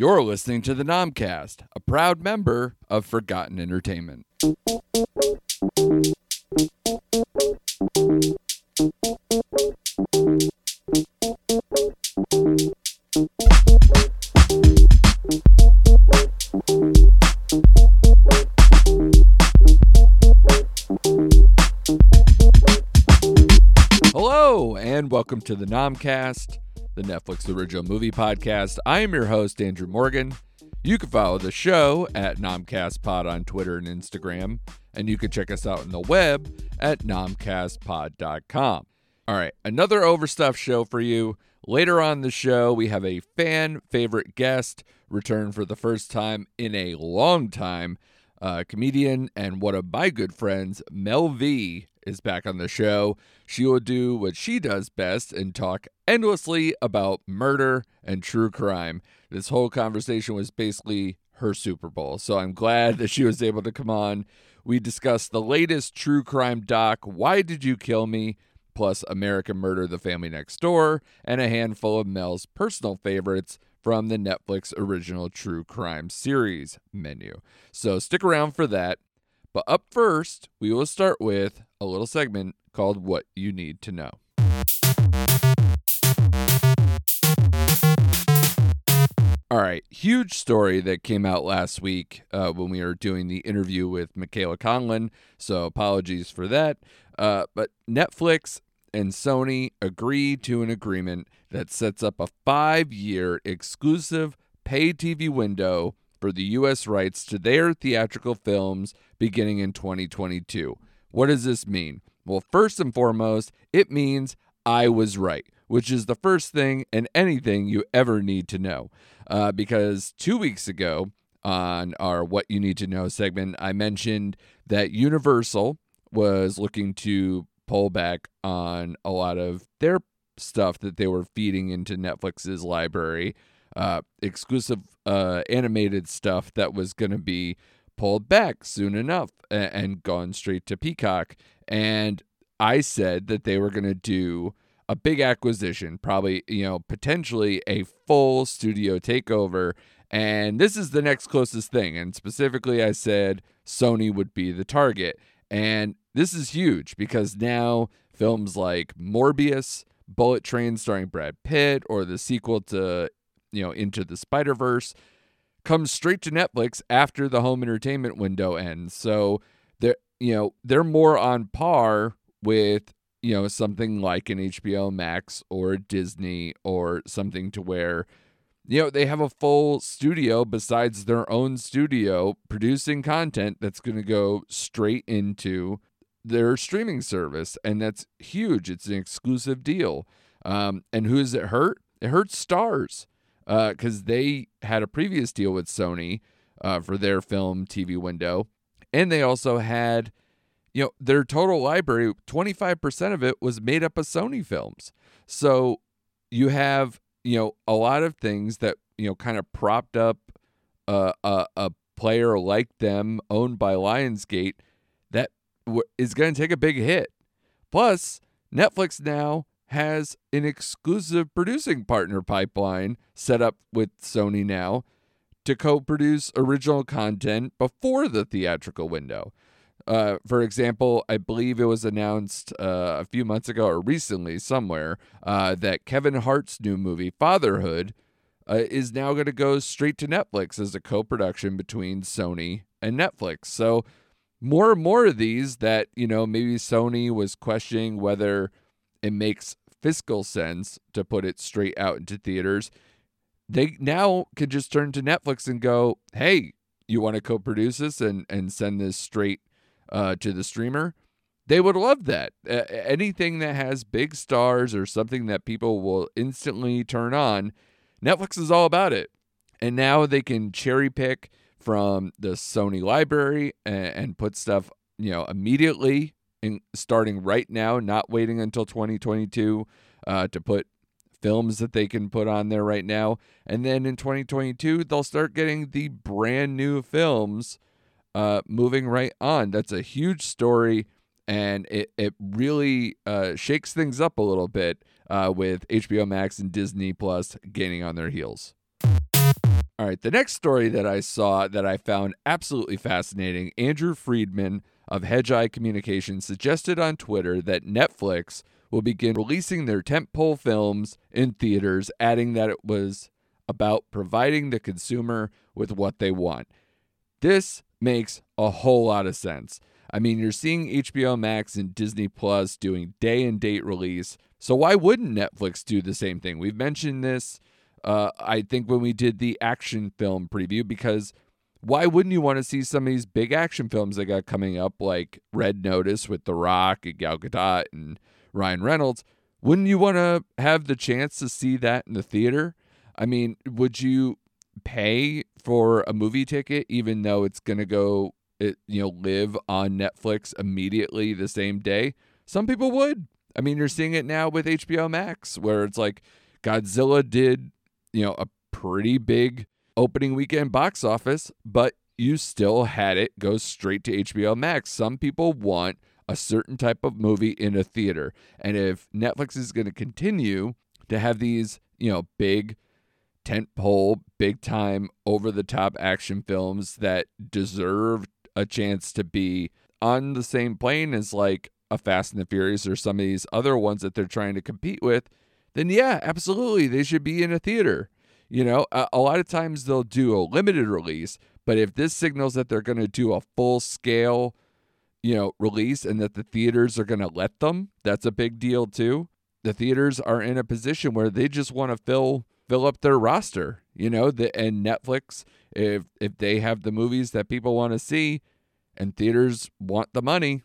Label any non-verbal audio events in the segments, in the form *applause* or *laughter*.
You're listening to the Nomcast, a proud member of Forgotten Entertainment. Hello, and welcome to the Nomcast, the Netflix original movie podcast. I am your host, Andrew Morgan. You can follow the show at NomcastPod on Twitter and Instagram, and you can check us out on the web at nomcastpod.com. All right, another overstuffed show for you. Later on the show, we have a fan favorite guest return for the first time in a long time. Uh, comedian and one of my good friends, Mel V, is back on the show. She will do what she does best and talk endlessly about murder and true crime. This whole conversation was basically her Super Bowl. So I'm glad that she was able to come on. We discussed the latest true crime doc, Why Did You Kill Me? plus American Murder The Family Next Door, and a handful of Mel's personal favorites from the Netflix original true crime series menu. So stick around for that. But up first, we will start with a little segment called What You Need to Know. All right, huge story that came out last week uh, when we were doing the interview with Michaela Conlin. So apologies for that. Uh, but Netflix and Sony agreed to an agreement that sets up a five year exclusive pay TV window for the U.S. rights to their theatrical films beginning in 2022. What does this mean? Well, first and foremost, it means I was right, which is the first thing and anything you ever need to know. Uh, because two weeks ago on our What You Need to Know segment, I mentioned that Universal was looking to pull back on a lot of their stuff that they were feeding into Netflix's library, uh, exclusive uh, animated stuff that was going to be pulled back soon enough and, and gone straight to Peacock. And I said that they were going to do a big acquisition, probably, you know, potentially a full studio takeover. And this is the next closest thing. And specifically, I said Sony would be the target. And this is huge because now films like Morbius, Bullet Train starring Brad Pitt, or the sequel to, you know, Into the Spider Verse comes straight to Netflix after the home entertainment window ends. So they're, you know, they're more on par with you know, something like an HBO Max or Disney or something to where, you know, they have a full studio besides their own studio producing content that's going to go straight into their streaming service. And that's huge. It's an exclusive deal. Um, and who does it hurt? It hurts Starz because uh, they had a previous deal with Sony uh, for their film TV window. And they also had you know, their total library, 25% of it was made up of Sony films. So you have, you know, a lot of things that, you know, kind of propped up a, a player like them owned by Lionsgate that w- is going to take a big hit. Plus, Netflix now has an exclusive producing partner pipeline set up with Sony now to co produce original content before the theatrical window. Uh, for example, I believe it was announced uh, a few months ago or recently somewhere uh, that Kevin Hart's new movie, Fatherhood, uh, is now going to go straight to Netflix as a co production between Sony and Netflix. So, more and more of these that, you know, maybe Sony was questioning whether it makes fiscal sense to put it straight out into theaters. They now can just turn to Netflix and go, hey, you want to co produce this and, and send this straight uh, to the streamer, they would love that. Uh, anything that has big stars or something that people will instantly turn on, Netflix is all about it. And now they can cherry pick from the Sony library and, and put stuff, you know, immediately in, starting right now, not waiting until 2022 uh, to put films that they can put on there right now. And then in 2022, they'll start getting the brand new films uh, moving right on. That's a huge story, and it, it really uh, shakes things up a little bit uh, with HBO Max and Disney Plus gaining on their heels. All right, the next story that I saw that I found absolutely fascinating Andrew Freedman of Hedgeye Communications suggested on Twitter that Netflix will begin releasing their tentpole films in theaters, adding that it was about providing the consumer with what they want. This makes a whole lot of sense. I mean, you're seeing HBO Max and Disney Plus doing day and date release. So why wouldn't Netflix do the same thing? We've mentioned this uh, I think when we did the action film preview, because why wouldn't you want to see some of these big action films that got coming up, like Red Notice with The Rock and Gal Gadot and Ryan Reynolds? Wouldn't you want to have the chance to see that in the theater? I mean, would you pay for a movie ticket even though it's going to go, it, you know, live on Netflix immediately the same day? Some people would. I mean, you're seeing it now with HBO Max, where it's like Godzilla did you know, a pretty big opening weekend box office, but you still had it go straight to HBO Max. Some people want a certain type of movie in a theater. And if Netflix is going to continue to have these, you know, big tentpole, big time, over the top action films that deserve a chance to be on the same plane as like a Fast and the Furious or some of these other ones that they're trying to compete with, then yeah, absolutely, they should be in a theater. You know, a, a lot of times they'll do a limited release, but if this signals that they're going to do a full scale, you know, release and that the theaters are going to let them, that's a big deal too. The theaters are in a position where they just want to fill fill up their roster, you know, the, and Netflix if if they have the movies that people want to see and theaters want the money,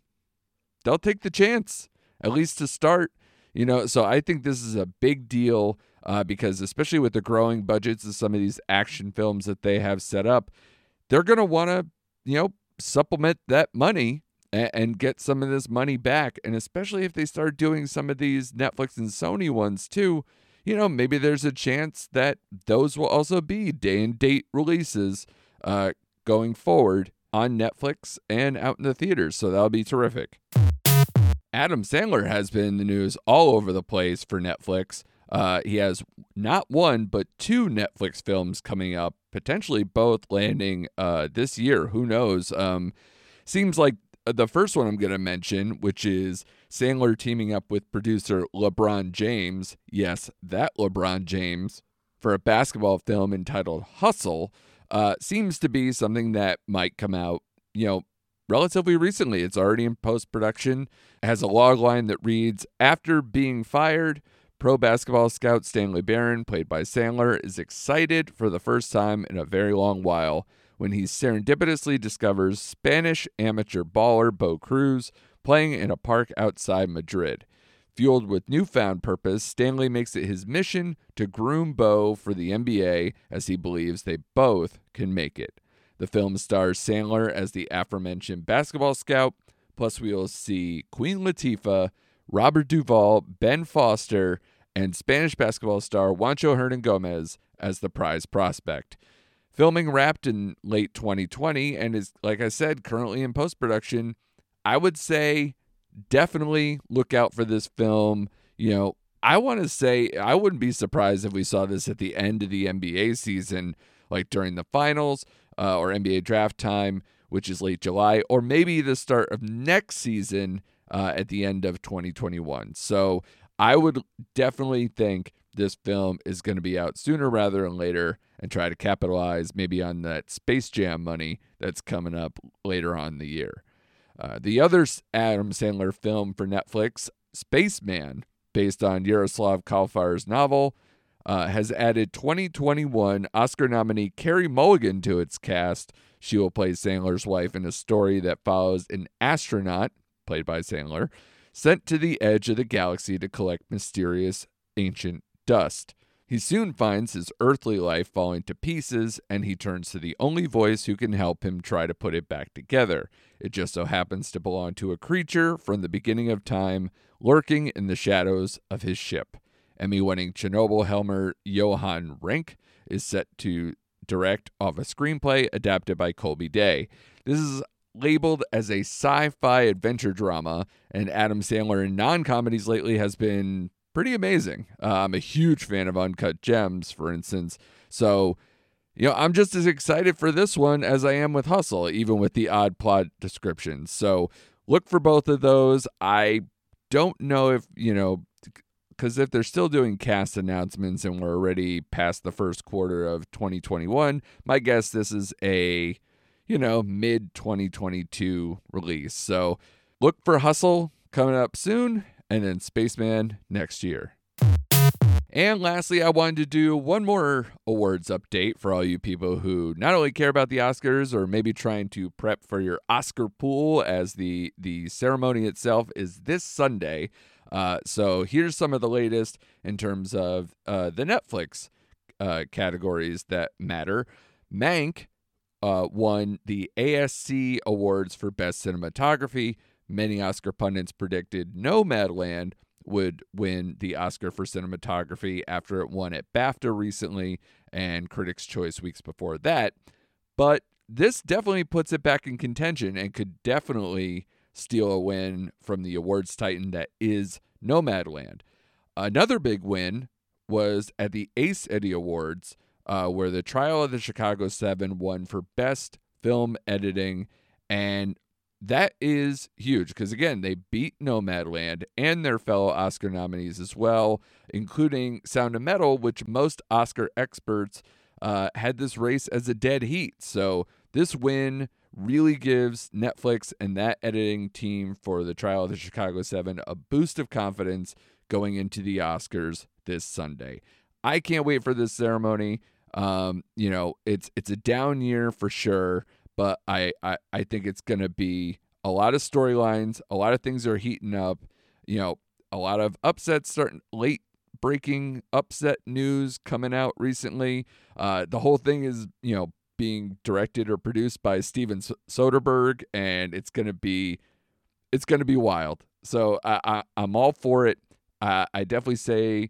they'll take the chance at least to start you know, so I think this is a big deal uh, because, especially with the growing budgets of some of these action films that they have set up, they're going to want to, you know, supplement that money and, and get some of this money back. And especially if they start doing some of these Netflix and Sony ones too, you know, maybe there's a chance that those will also be day and date releases uh, going forward on Netflix and out in the theaters. So that'll be terrific. Adam Sandler has been in the news all over the place for Netflix. Uh, he has not one, but two Netflix films coming up, potentially both landing uh, this year. Who knows? Um, seems like the first one I'm going to mention, which is Sandler teaming up with producer LeBron James. Yes, that LeBron James for a basketball film entitled Hustle. Uh, seems to be something that might come out, you know, relatively recently. It's already in post production. Has a log line that reads After being fired, pro basketball scout Stanley Barron, played by Sandler, is excited for the first time in a very long while when he serendipitously discovers Spanish amateur baller Bo Cruz playing in a park outside Madrid. Fueled with newfound purpose, Stanley makes it his mission to groom Bo for the NBA as he believes they both can make it. The film stars Sandler as the aforementioned basketball scout, plus we will see Queen Latifah, Robert Duvall, Ben Foster, and Spanish basketball star Juancho Hernangomez as the prize prospect. Filming wrapped in late 2020 and is, like I said, currently in post production. I would say definitely look out for this film. You know, I want to say I wouldn't be surprised if we saw this at the end of the NBA season, like during the finals uh, or NBA draft time, which is late July, or maybe the start of next season uh, at the end of 2021. So I would definitely think this film is going to be out sooner rather than later and try to capitalize maybe on that Space Jam money that's coming up later on the year. Uh, the other Adam Sandler film for Netflix, Spaceman, based on Jaroslav Kalfař's novel, uh, has added 2021 Oscar nominee Carey Mulligan to its cast. She will play Sandler's wife in a story that follows an astronaut, played by Sandler, sent to the edge of the galaxy to collect mysterious ancient dust. He soon finds his earthly life falling to pieces, and he turns to the only voice who can help him try to put it back together. It just so happens to belong to a creature from the beginning of time, lurking in the shadows of his ship. Emmy winning Chernobyl Helmer Johan Renck is set to direct off a screenplay adapted by Colby Day. This is labeled as a sci fi adventure drama, and Adam Sandler in non comedies lately has been pretty amazing. Uh, I'm a huge fan of Uncut Gems, for instance. So, you know, I'm just as excited for this one as I am with Hustle, even with the odd plot descriptions. So look for both of those. I don't know if, you know, because if they're still doing cast announcements and we're already past the first quarter of 2021, my guess this is a, you know, mid 2022 release. So look for Hustle coming up soon and then Spaceman next year. And lastly, I wanted to do one more awards update for all you people who not only care about the Oscars or maybe trying to prep for your Oscar pool as the the ceremony itself is this Sunday. Uh, so here's some of the latest in terms of uh, the Netflix uh, categories that matter. Mank uh, won the ASC awards for best cinematography. Many Oscar pundits predicted Nomadland would win the Oscar for cinematography after it won at BAFTA recently and Critics' Choice weeks before that. But this definitely puts it back in contention and could definitely steal a win from the awards titan that is Nomadland. Another big win was at the Ace Eddie Awards, uh, where the Trial of the Chicago Seven won for Best Film Editing. And that is huge because again they beat nomadland and their fellow oscar nominees as well including sound of metal which most oscar experts uh, had this race as a dead heat. So this win really gives netflix and that editing team for the trial of the chicago 7 a boost of confidence going into the oscars this sunday. I can't wait for this ceremony um, you know it's it's a down year for sure but I, I, I think it's going to be a lot of storylines. A lot of things are heating up. You know, a lot of upsets starting late breaking upset news coming out recently. Uh, the whole thing is, you know, being directed or produced by Steven Soderbergh, and it's gonna be, it's gonna be wild. So I, I I'm all for it. Uh, I definitely say,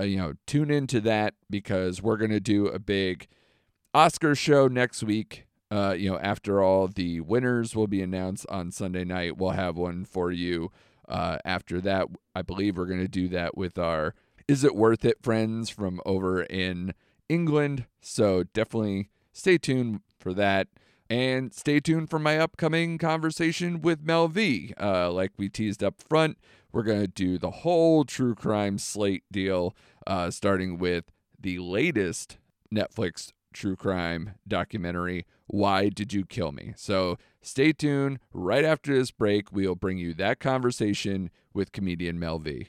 uh, you know, tune into that because we're gonna do a big Oscar show next week. Uh, you know, after all, the winners will be announced on Sunday night. We'll have one for you. Uh, after that, I believe we're going to do that with our Is It Worth It friends from over in England. So definitely stay tuned for that. And stay tuned for my upcoming conversation with Mel V. Uh, like we teased up front, we're going to do the whole true crime slate deal, uh, starting with the latest Netflix true crime documentary, Why Did You Kill Me? So stay tuned. Right after this break, we'll bring you that conversation with comedian Mel V.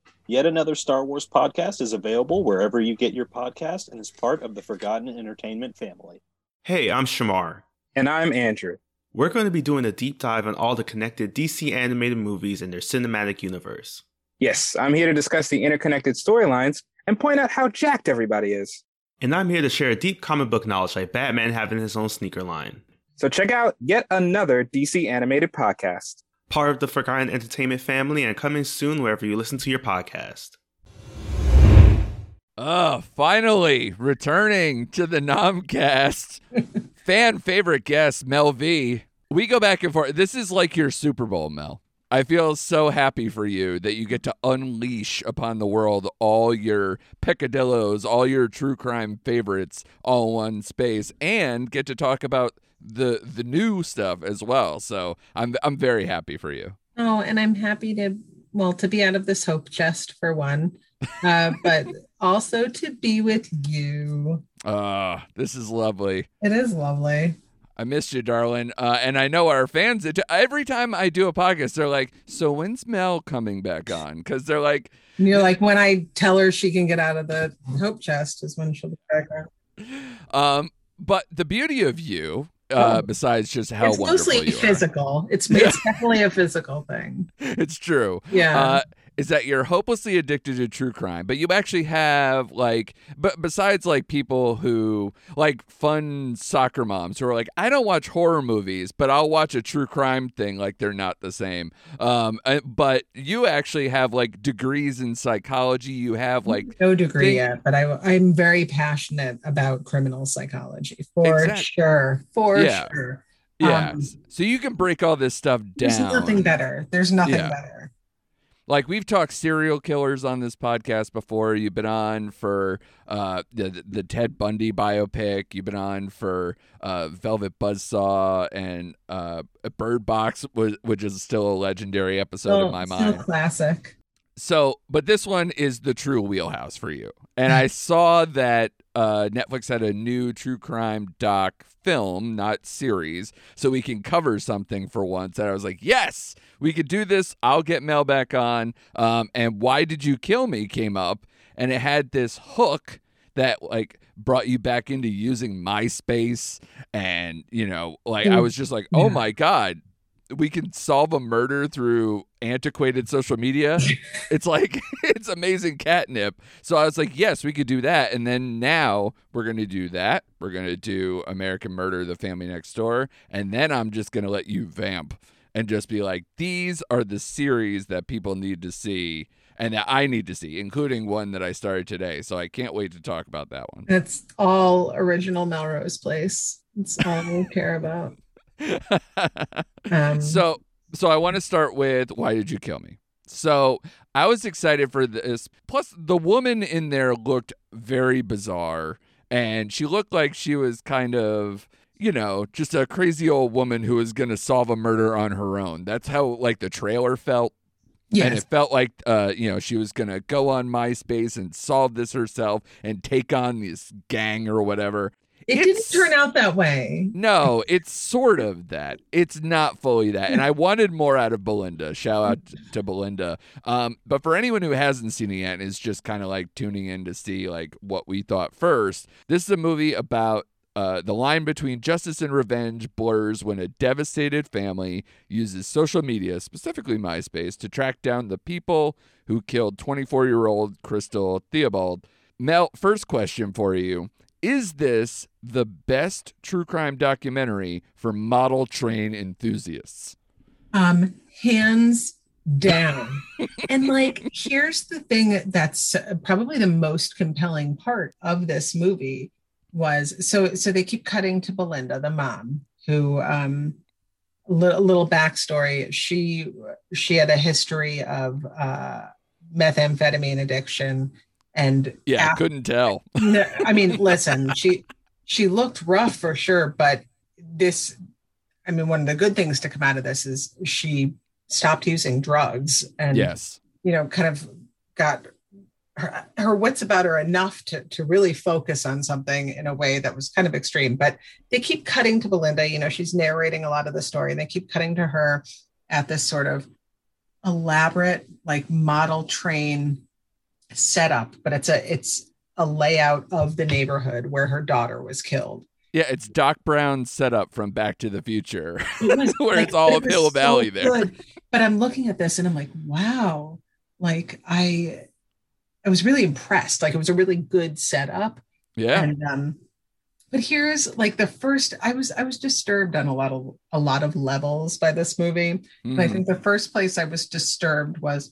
Yet another Star Wars podcast is available wherever you get your podcast and is part of the Forgotten Entertainment family. Hey, I'm Shamar. And I'm Andrew. We're going to be doing a deep dive on all the connected DC animated movies and their cinematic universe. Yes, I'm here to discuss the interconnected storylines and point out how jacked everybody is. And I'm here to share deep comic book knowledge like Batman having his own sneaker line. So check out yet another DC animated podcast. Part of the Forgotten Entertainment family and coming soon wherever you listen to your podcast. Oh, finally returning to the Nomcast. *laughs* Fan favorite guest, Mel V. We go back and forth. This is like your Super Bowl, Mel. I feel so happy for you that you get to unleash upon the world all your peccadillos, all your true crime favorites, all in one space, and get to talk about the the new stuff as well. So I'm I'm very happy for you. Oh, and I'm happy to well to be out of this hope chest for one, uh, *laughs* but also to be with you. Ah, uh, this is lovely. It is lovely. I missed you, darling. Uh, and I know our fans, it, every time I do a podcast, they're like, So when's Mel coming back on? Because they're like, and You're like, When I tell her she can get out of the hope chest is when she'll be back on. Um, but the beauty of you, uh, besides just how it's wonderful mostly physical. It's, it's definitely a physical thing. *laughs* It's true. Yeah. Uh, is that you're hopelessly addicted to true crime, but you actually have like, but besides like people who like fun soccer moms who are like, I don't watch horror movies, but I'll watch a true crime thing. Like they're not the same. Um, uh, but you actually have like degrees in psychology. You have like no degree thing- yet, but I, I'm very passionate about criminal psychology for Exact- sure. For Yeah. sure. yeah, Um, so you can break all this stuff down. There's nothing better. There's nothing Yeah. better. Like we've talked serial killers on this podcast before. You've been on for uh, the the Ted Bundy biopic. You've been on for uh, Velvet Buzzsaw and uh, Bird Box, which is still a legendary episode in my Still mind. classic. So, but this one is the true wheelhouse for you. And I *laughs* saw that uh, Netflix had a new true crime doc film, not series, so we can cover something for once. And I was like, yes, we could do this. I'll get Mel back on. Um, and Why Did You Kill Me came up, and it had this hook that like brought you back into using MySpace. And, you know, like I Mm, was just like, oh yeah. my God. We can solve a murder through antiquated social media *laughs* it's like *laughs* it's amazing catnip. So I was like, yes, we could do that. And then now we're gonna do that. We're gonna do American Murder: The Family Next Door, and then I'm just gonna let you vamp and just be like, these are the series that people need to see and that I need to see, including one that I started today. So I can't wait to talk about that one. It's all original Melrose Place. It's all we care about. *laughs* Um, so so I want to start with why did you kill me? So I was excited for this. Plus, the woman in there looked very bizarre, and she looked like she was kind of, you know, just a crazy old woman who was going to solve a murder on her own. That's how like the trailer felt. And it felt like, uh, you know, she was going to go on MySpace and solve this herself and take on this gang or whatever. It it's- didn't turn out that way. No, it's sort of that. It's not fully that. And I wanted more out of Belinda. Shout out to Belinda. Um, but for anyone who hasn't seen it yet and is just kind of like tuning in to see like what we thought first, this is a movie about uh, the line between justice and revenge blurs when a devastated family uses social media, specifically MySpace, to track down the people who killed 24 year old Crystal Theobald. Mel, first question for you. Is this the best true crime documentary for model train enthusiasts? Um, hands down. and like, here's the thing that's probably the most compelling part of this movie was so so they keep cutting to Belinda, the mom, who um li- little backstory. She she had a history of uh methamphetamine addiction and Yeah, af- couldn't tell. *laughs* no, I mean, listen, she she looked rough for sure, but this, I mean, one of the good things to come out of this is she stopped using drugs and Yes. you know, kind of got her, her wits about her enough to to really focus on something in a way that was kind of extreme. But they keep cutting to Belinda. You know, she's narrating a lot of the story, and they keep cutting to her at this sort of elaborate, like model train setup. But it's a it's a layout of the neighborhood where her daughter was killed. Yeah, it's Doc Brown's setup from Back to the Future. *laughs* It was, Where like, it's all it was uphill so valley there. good. But I'm looking at this and I'm like, wow, like I I was really impressed. Like it was a really good setup. Yeah. And um, but here's like the first I was I was disturbed on a lot of a lot of levels by this movie. And I Mhm. think the first place I was disturbed was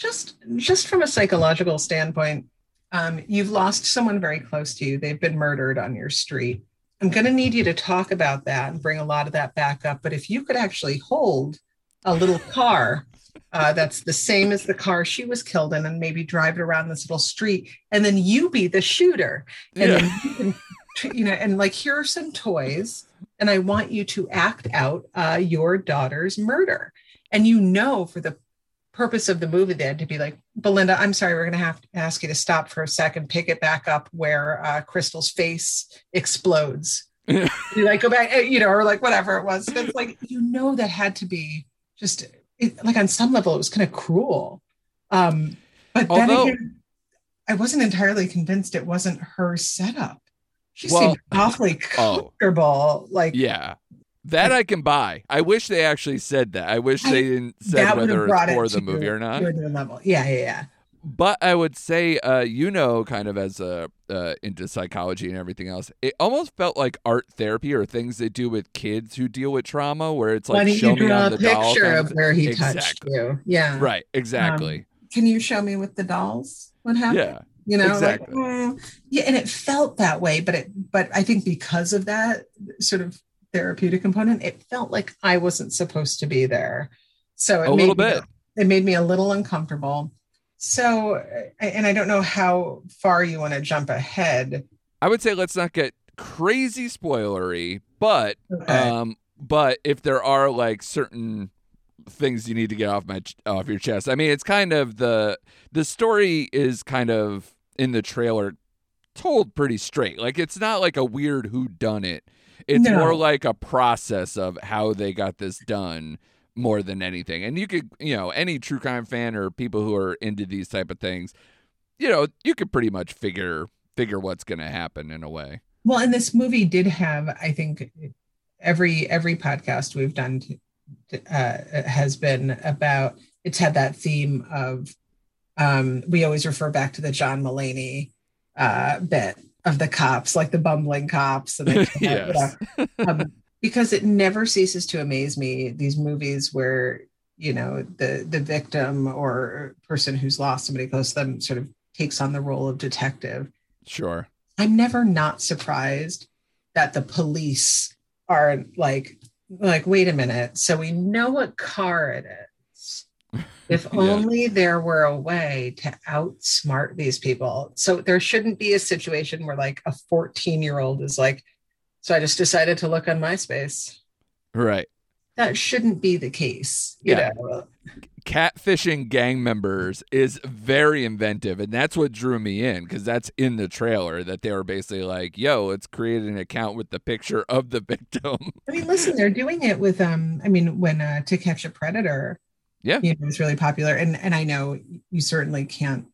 just just from a psychological standpoint. Um, you've lost someone very close to you. They've been murdered on your street. I'm going to need you to talk about that and bring a lot of that back up. But if you could actually hold a little car uh, that's the same as the car she was killed in and maybe drive it around this little street, and then you be the shooter, and Yeah. then you can, you know, and like here are some toys, and I want you to act out uh, your daughter's murder, and you know for the purpose of the movie then to be like belinda i'm sorry we're going to have to ask you to stop for a second pick it back up where uh, crystal's face explodes. *laughs* You like go back eh, you know or like whatever it was. It's like you know that had to be just it, like on some level it was kind of cruel. Um but then Although- again i wasn't entirely convinced it wasn't her setup. She Well, seemed awfully oh. comfortable like Yeah. That I can buy. I wish they actually said that. I wish I- they didn't say whether it's for it the movie or not. level. Yeah, yeah, yeah. But I would say, uh, you know, kind of as a uh, into psychology and everything else, it almost felt like art therapy or things they do with kids who deal with trauma, where it's like show you me on a the picture of where he touched you? Yeah. Right, exactly. Can you show me with the dolls what happened? yeah, you know exactly. like, mm. yeah and it felt that way but it but i think because of that sort of therapeutic component it felt like i wasn't supposed to be there so it A made little me- bit. it made me a little uncomfortable so and i don't know how far you want to jump ahead I would say let's not get crazy spoilery, but Okay. um, but if there are like certain things you need to get off my off your chest, I mean, it's kind of the the story is kind of in the trailer told pretty straight. Like it's not like a weird who done it. It's No. more like a process of how they got this done more than anything. And you could, you know, any true crime fan or people who are into these type of things, you know, you could pretty much figure figure what's going to happen in a way. Well, and this movie did have, I think, every every podcast we've done uh, has been about. It's had that theme of. Um, we always refer back to the John Mulaney uh, bit of the cops, like the bumbling cops, and *laughs* they, Yes. *laughs* um, because it never ceases to amaze me. These movies where you know the the victim or person who's lost somebody close to them sort of takes on the role of detective Sure. I'm never not surprised that the police are like, like, wait a minute. So we know what car it is. If *laughs* Yeah. only there were a way to outsmart these people. So there shouldn't be a situation where like a 14 year old is like, so I just decided to look on MySpace. Right. That shouldn't be the case. You Yeah. know? Catfishing gang members is very inventive, and that's what drew me in because that's in the trailer that they were basically like, "Yo, let's create an account with the picture of the *laughs* victim." I mean, listen, they're doing it with um. I mean, when uh, To Catch a Predator, Yeah. you know, it's really popular, and and I know you certainly can't,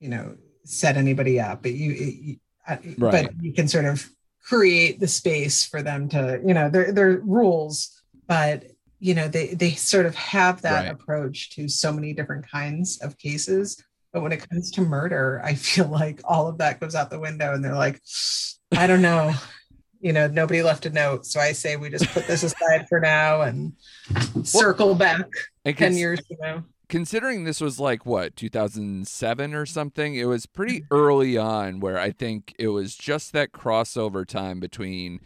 you know, set anybody up, but you, you Right. but you can sort of create the space for them to, you know, there there are rules, but you know, they they sort of have that Right. approach to so many different kinds of cases. But when it comes to murder, I feel *laughs* like all of that goes out the window, and they're like, I don't know you know nobody left a note so i say we just put this aside for now and circle back And 10 years now considering this was like what 2007 or something, it was pretty early on where I think it was just that crossover time between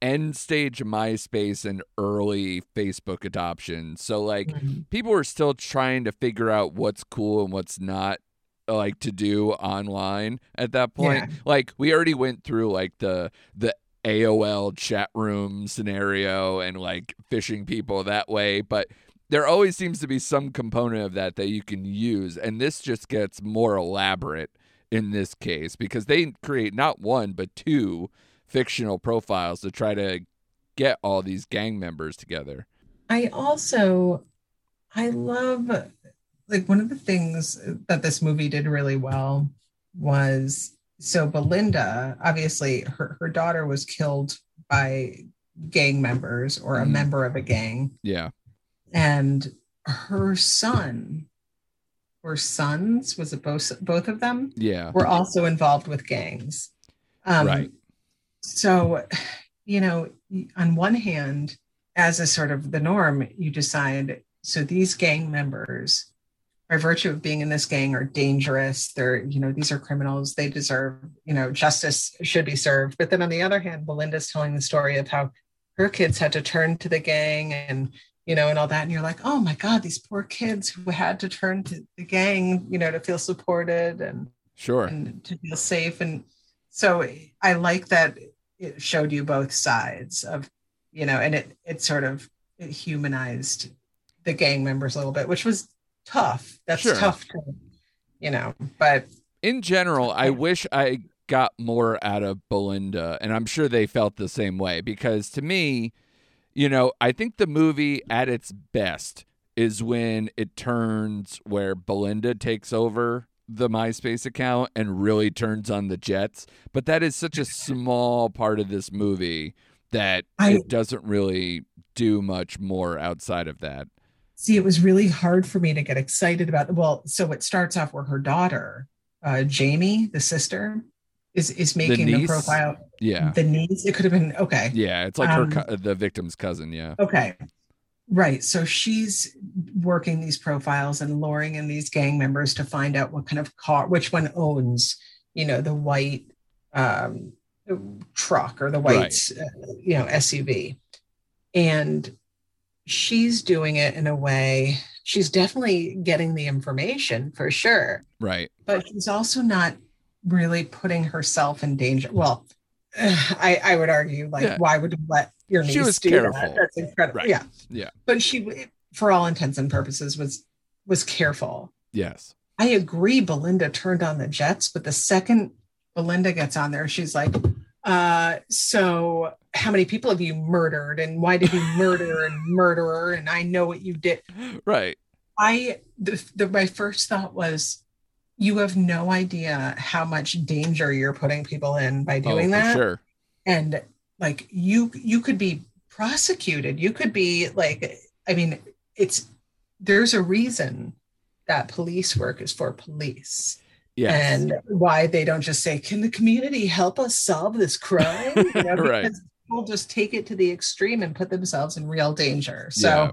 end stage MySpace and early Facebook adoption. So like Mhm. people were still trying to figure out what's cool and what's not like to do online at that point. Yeah. Like we already went through like the the AOL chat room scenario and like phishing people that way, but there always seems to be some component of that that you can use and this just gets more elaborate in this case because they create not one but two fictional profiles to try to get all these gang members together. i also i love like one of the things that this movie did really well was so belinda obviously her, her daughter was killed by gang members or a Mhm. member of a gang Yeah. And her son or sons was it both both of them Yeah. were also involved with gangs. Um, Right. So, you know, on one hand, as a sort of the norm, you decide so these gang members, by virtue of being in this gang, are dangerous. They're, you know, these are criminals. They deserve, you know, justice should be served. But then on the other hand, Belinda's telling the story of how her kids had to turn to the gang and you know, and all that. And you're like, oh my God, these poor kids who had to turn to the gang, you know, to feel supported and Sure. and to feel safe. And so I like that it showed you both sides of, you know, and it it sort of it humanized the gang members a little bit, which was tough. That's Sure. tough to, you know, but in general, I wish I got more out of Belinda, and I'm sure they felt the same way because to me, you know, I think the movie at its best is when it turns where Belinda takes over the MySpace account and really turns on the Jets. But that is such a small part of this movie that I- it doesn't really do much more outside of that. See, it was really hard for me to get excited about. Well, so it starts off where her daughter, uh, Jamie, the sister, is is making the, niece? profile. Yeah. The niece. It could have been okay. Yeah, it's like Um, her the victim's cousin, yeah. Okay. Right. So she's working these profiles and luring in these gang members to find out what kind of car, which one owns, you know, the white um, truck or the white, uh, you know, SUV. And she's doing it in a way, she's definitely getting the information for sure, Right. but she's also not really putting herself in danger. Well, *sighs* I, I would argue, like, Yeah. why would you let your niece She was do careful. that? That's incredible. Right. Yeah, Yeah. but she, for all intents and purposes, was was careful. Yes. I agree. Belinda turned on the jets, but the second Belinda gets on there, she's like, uh, "So, how many people have you murdered, and why did you *laughs* murder and murderer? And I know what you did." Right. I the, the my first thought was you have no idea how much danger you're putting people in by oh, doing oh, that For sure. and like you you could be prosecuted you could be like i mean it's there's a reason that police work is for police Yes. and why they don't just say can the community help us solve this crime you know, *laughs* Right. because people just take it to the extreme and put themselves in real danger so Yeah.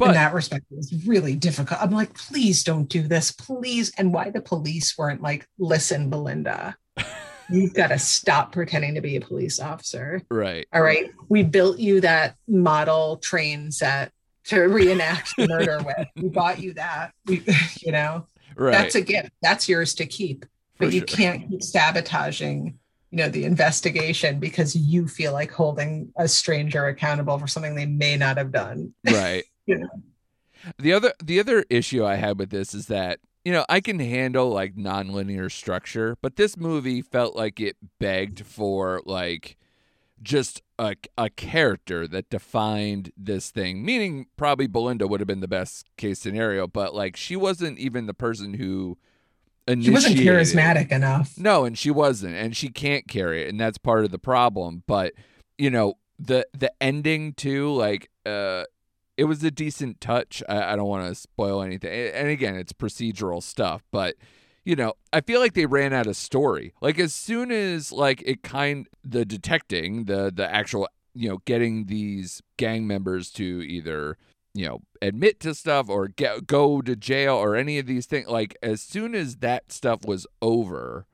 In that respect it was really difficult. I'm like please don't do this. Please. And why the police weren't like listen belinda *laughs* you've got to stop pretending to be a police officer. Right. all right? We built you that model train set to reenact the *laughs* murder with. We bought you that. We *laughs* you know? Right. that's a gift. That's yours to keep. But For you sure. can't keep sabotaging you know the investigation because you feel like holding a stranger accountable for something they may not have done. Right. You know. The other the other issue I had with this is that you know I can handle like nonlinear structure, but this movie felt like it begged for like just a a character that defined this thing. Meaning, probably Belinda would have been the best case scenario, but like she wasn't even the person who she wasn't charismatic enough No, and she wasn't, and she can't carry it, and that's part of the problem. But you know, the the ending too, like uh it was a decent touch. I, I don't want to spoil anything. And again, it's procedural stuff, but you know, I feel like they ran out of story. Like as soon as like it kind the detecting, the the actual, you know, getting these gang members to either you know admit to stuff or get go to jail or any of these things like as soon as that stuff was over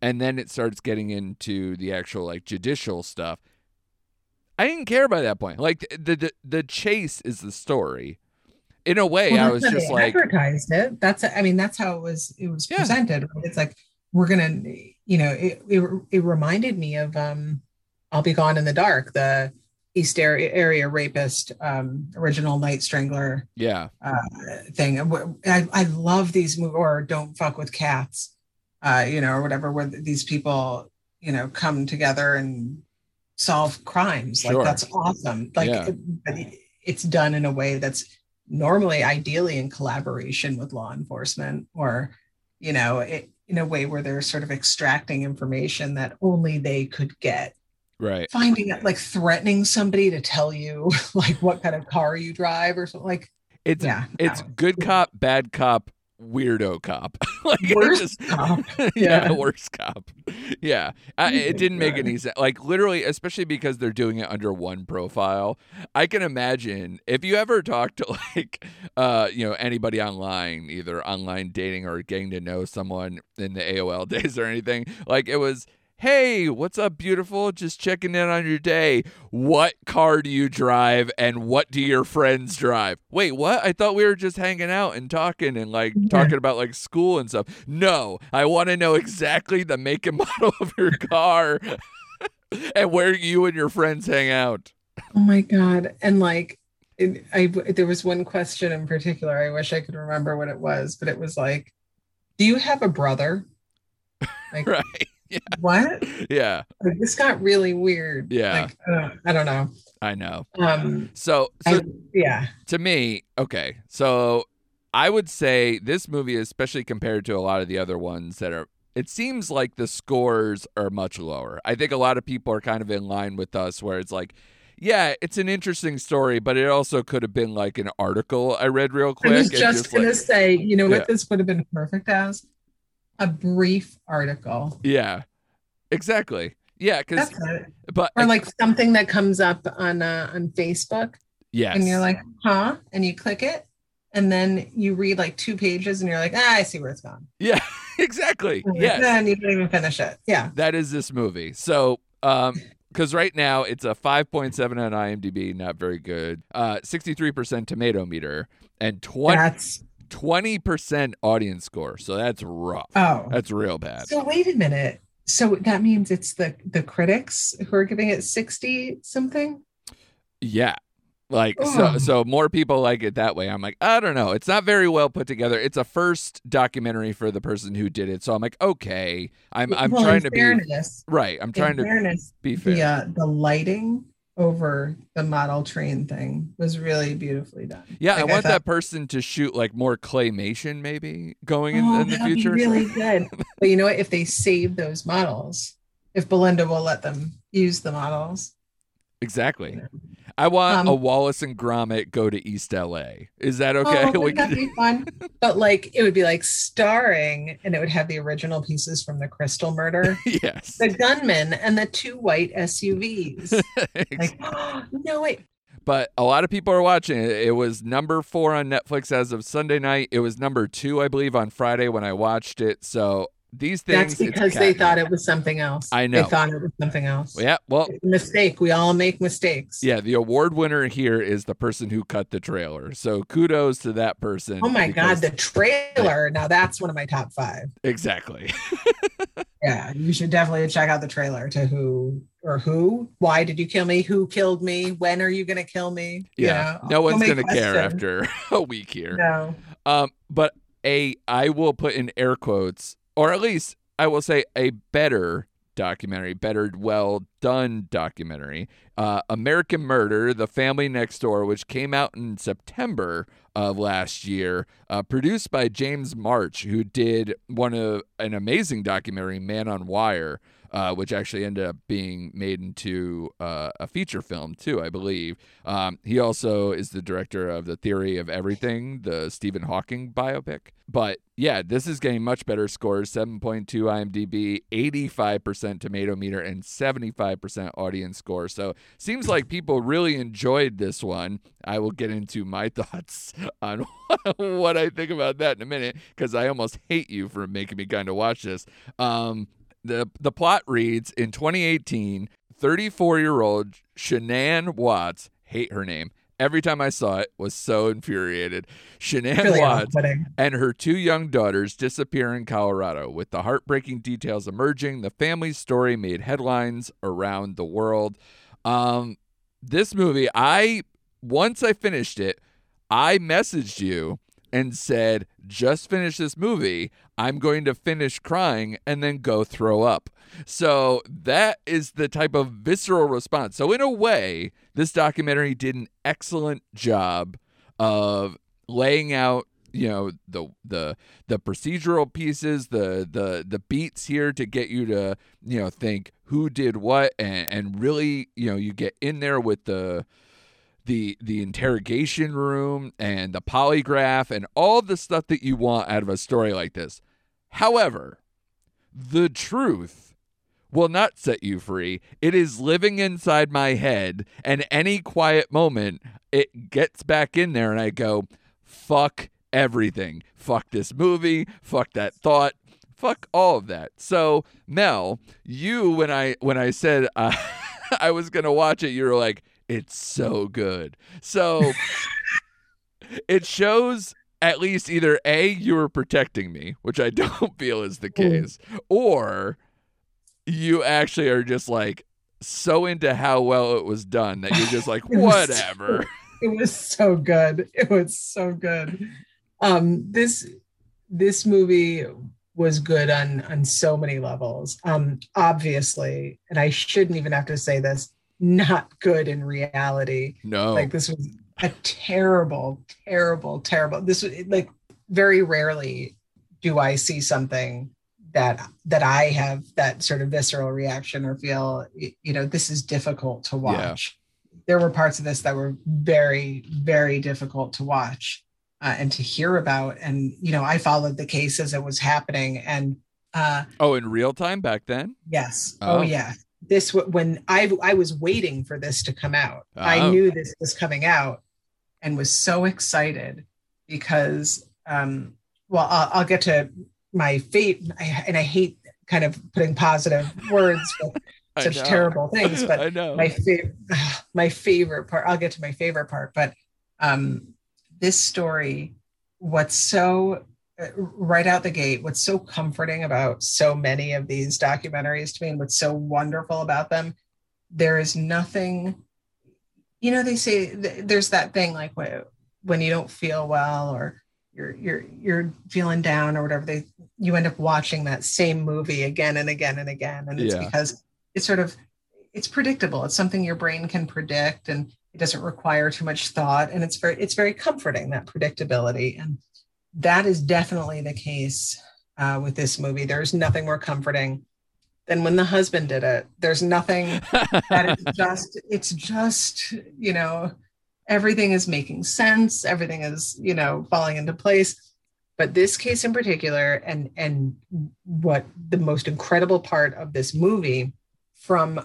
and then it starts getting into the actual like judicial stuff i didn't care by that point like the the, the chase is the story in a way Well, i was just they like advertised it. That's I mean that's how it was it was Yeah. presented. It's like we're gonna you know it, it it reminded me of um I'll be gone in the dark the East area, area rapist um original Night Strangler yeah uh, thing. I I love these movies or Don't Fuck with Cats, uh you know or whatever where these people you know come together and solve crimes Sure. like that's awesome like Yeah. but it's done in a way that's normally ideally in collaboration with law enforcement or you know it, in a way where they're sort of extracting information that only they could get right finding it like threatening somebody to tell you *laughs* like what kind of car you drive or something like it's yeah it's no. good cop bad cop weirdo cop. *laughs* Like Worst just- cop. *laughs* yeah, Yeah. worst cop. Yeah. I, it didn't make any sense like literally especially because they're doing it under one profile. I can imagine if you ever talk to *laughs* like uh you know anybody online either online dating or getting to know someone in the aol days or anything like it was Hey, what's up, beautiful? Just checking in on your day. What car do you drive and what do your friends drive? Wait, what? I thought we were just hanging out and talking and like Yeah. talking about like school and stuff. No, I want to know exactly the make and *laughs* model of your car *laughs* and where you and your friends hang out. Oh my god! And like, it, I there was one question in particular. I wish I could remember what it was, but it was like, "Do you have a brother?" *laughs* Like Right. *laughs* what? Yeah, Like, this got really weird. Yeah. Like, I, don't, I don't know. I know. Um, So, so I, yeah, to me, okay, so I would say this movie, especially compared to a lot of the other ones that are it seems like the scores are much lower. I think a lot of people are kind of in line with us where it's like, yeah, it's an interesting story, but it also could have been like an article I read real quick. I was and just, gonna like- say, you know what this would have been perfect as? A brief article. yeah, exactly. Yeah, because but Or like something that comes up on uh, on Facebook yes, and you're like, huh? And you click it and then you read like two pages and you're like, ah, I see where it's gone. yeah, *laughs* exactly. Yeah, And Then you don't even finish it. Yeah. that is this movie. So, um, because right now it's a 5.7 on IMDb, not very good. Uh, 63% tomato meter and 20 That's percent audience score. So that's rough. oh. That's real bad. So wait a minute. So that means it's the the critics who are giving it 60 something? Yeah. Like so so more people like it that way. I'm like, I don't know. It's not very well put together. It's a first documentary for the person who did it. So I'm like, okay. I'm I'm Well, trying in to be right. I'm in trying to fairness, be fair. the uh, the lighting over the model train thing was really beautifully done. Yeah, I Like, want thought, that person to shoot like more claymation, maybe going in, oh, in the future. really *laughs* good. but you know what? If they save those models, if Belinda will let them use the models, exactly. I want Um, a Wallace and Gromit go to East LA. Is that okay? oh, We *laughs* wouldn't that could- be fun? But like, it would be like starring, and it would have the original pieces from the Crystal Murder, *laughs* yes. the gunman, and the two white SUVs. *laughs* Like, *gasps* no wait, but a lot of people are watching it. It was number four on Netflix as of Sunday night. It was number two, I believe, on Friday when I watched it. So these things. that's because they thought it was something else. I know. they thought it was something else. Yeah. Well, mistake. We all make mistakes. yeah. The award winner here is the person who cut the trailer. So kudos to that person. Oh my because- god, the trailer. Now that's one of my top five. exactly. *laughs* Yeah, you should definitely check out the trailer to who or who. Why did you kill me? Who killed me? When are you gonna kill me? You Yeah. know, no one's gonna care after *laughs* a week here. No. Um, but a I will put in air quotes, or at least I will say a better documentary, better well done documentary. Uh, American Murder: The Family Next Door, which came out in September of last year, uh, produced by James Marsh, who did one of an amazing documentary, Man on Wire. Uh, which actually ended up being made into uh, a feature film too, I believe. Um, he also is the director of The Theory of Everything, the Stephen Hawking biopic. But yeah, this is getting much better scores 7.2 IMDb, 85% tomato meter, and 75% audience score. So seems like people really enjoyed this one. I will get into my *laughs* thoughts on *laughs* what I think about that in a minute because I almost hate you for making me kind of watch this. Um, the the plot reads in 2018 34 year old shanann watts hate her name every time i saw it was so infuriated. Shanann Really watts and her two young daughters disappear in colorado with the heartbreaking details emerging the family's story made headlines around the world. Um this movie i once i finished it i messaged you and said just finish this movie. I'm going to finish crying and then go throw up. So that is the type of visceral response. So in a way this documentary did an excellent job of laying out you know the the the procedural pieces the the the beats here to get you to you know think who did what and and really you know you get in there with the the the interrogation room and the polygraph and all the stuff that you want out of a story like this however the truth will not set you free. It is living inside my head, and any quiet moment, it gets back in there, and I go, fuck everything. Fuck this movie. Fuck that thought. Fuck all of that. So, Mel, you when I when I said uh, *laughs* I was gonna watch it, you were like, "It's so good." So *laughs* it shows at least either a you were protecting me, which I *laughs* don't feel is the case, or you actually are just like so into how well it was done that you're just like *laughs* whatever. It was so good. It was so good. Um, this this movie was good on on so many levels. Um, obviously, and I shouldn't even have to say this, not good in reality. No. Like this was a terrible, terrible, terrible. This was like very rarely do I see something that that I have that sort of visceral reaction or feel you know this is difficult to watch. There were parts of this that were very very difficult to watch uh, and to hear about, and you know I followed the case as it was happening, and uh, Oh, in real time back then? yes, Oh. oh, yeah, this when I I was waiting for this to come out, I Oh. knew this was coming out, and was so excited because um, well I'll, I'll get to my fate, I, and I hate kind of putting positive words with *laughs* such know. terrible things, but *laughs* I know. my favorite *sighs* my favorite part i'll get to my favorite part but um this story what's so right out the gate what's so comforting about so many of these documentaries to me and what's so wonderful about them there is nothing you know they say th- there's that thing like when, when you don't feel well or you're you're you're feeling down or whatever they you end up watching that same movie again and again and again. And it's Yeah. because it's sort of it's predictable. It's something your brain can predict and it doesn't require too much thought. And it's very it's very comforting that predictability. And that is definitely the case uh, with this movie. There's nothing more comforting than when the husband did it. There's nothing *laughs* that is just it's just you know everything is making sense. Everything is you know falling into place. But this case in particular and and what the most incredible part of this movie from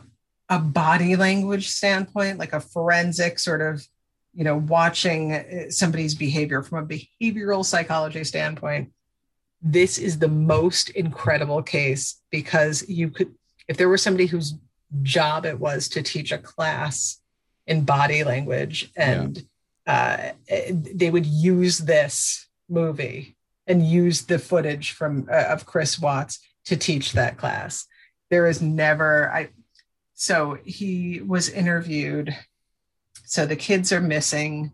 a body language standpoint like a forensic sort of you know watching uh, somebody's behavior from a behavioral psychology standpoint this is the most incredible case because you could if there were somebody whose job it was to teach a class in body language and uh, they would use this movie and use the footage from uh, of chris watts to teach that class. There is never i so he was interviewed so the kids are missing.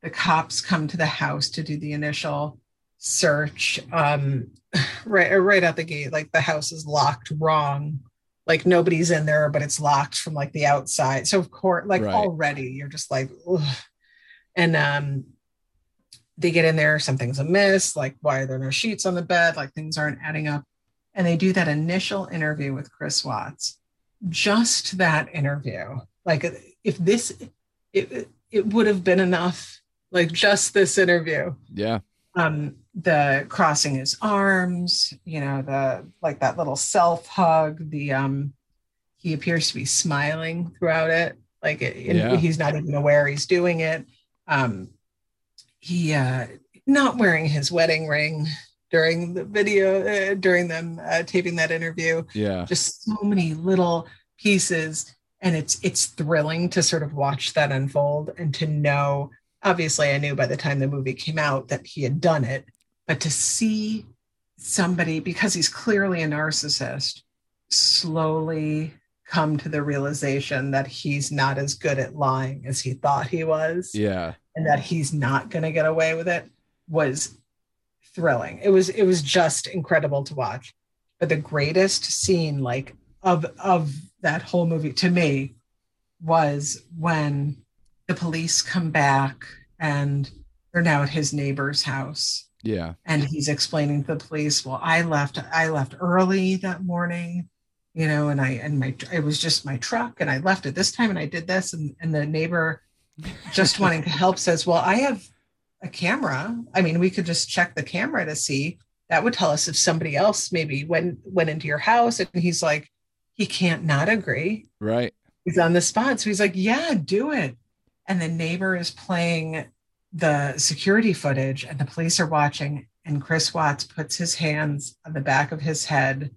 The cops come to the house to do the initial search um *sighs* right right out the gate like the house is locked wrong. Like nobody's in there but it's locked from like the outside. So of course like Right. already you're just like Ugh. and um they get in there something's amiss like why are there no sheets on the bed? Like things aren't adding up. And they do that initial interview with chris watts. Just that interview. Like if this it, it would have been enough like just this interview yeah. um the crossing his arms you know the like that little self hug the um he appears to be smiling throughout it like it, Yeah. he's not even aware he's doing it um he uh not wearing his wedding ring during the video uh, during them uh, taping that interview Yeah. just so many little pieces and it's it's thrilling to sort of watch that unfold and to know obviously i knew by the time the movie came out that he had done it but to see somebody because he's clearly a narcissist slowly come to the realization that he's not as good at lying as he thought he was Yeah. and that he's not going to get away with it was thrilling. It was it was just incredible to watch. But the greatest scene like of of that whole movie to me was when the police come back and they're now at his neighbor's house. Yeah. and he's explaining to the police well i left i left early that morning you know and i and my it was just my truck and i left at this time and i did this. And, and the neighbor just *laughs* wanting to help says well i have a camera. I mean we could just check the camera to see. That would tell us if somebody else maybe went went into your house. And he's like he can't not agree Right. he's on the spot. So he's like, yeah, do it. And the neighbor is playing the security footage, and the police are watching. And Chris Watts puts his hands on the back of his head,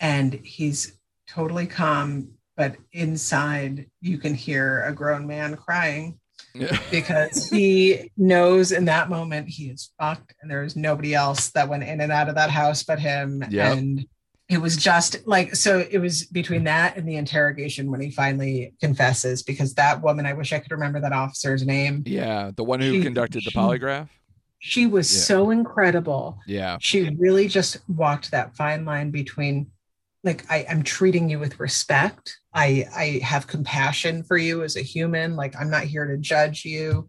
and he's totally calm. But inside, you can hear a grown man crying *laughs* because he knows in that moment he is fucked, and there is nobody else that went in and out of that house but him. Yep. And it was just like so it was between that and the interrogation when he finally confesses because that woman i wish i could remember that officer's name yeah. The one who She- conducted the she- polygraph. she was Yeah. so incredible Yeah. she really just walked that fine line between like I, i'm treating you with respect i i have compassion for you as a human like i'm not here to judge you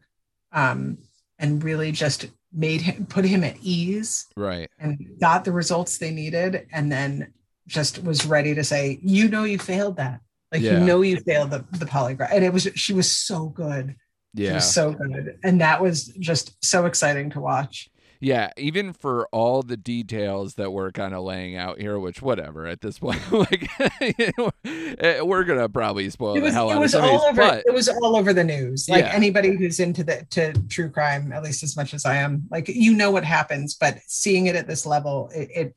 um and really just made him put him at ease Right. and got the results they needed and then just was ready to say you know you failed that like Yeah. you know you failed the, the polygraph and it was she was so good she Yeah. was so good and that was just so exciting to watch Yeah, even for all the details that we're kind of laying out here, which whatever at this *laughs* point, like *laughs* eh, we're gonna probably spoil it the was, hell it out was of some of all these, over but it was all over the news like Yeah. anybody who's into the to true crime at least as much as i am like you know what happens but seeing it at this level it it,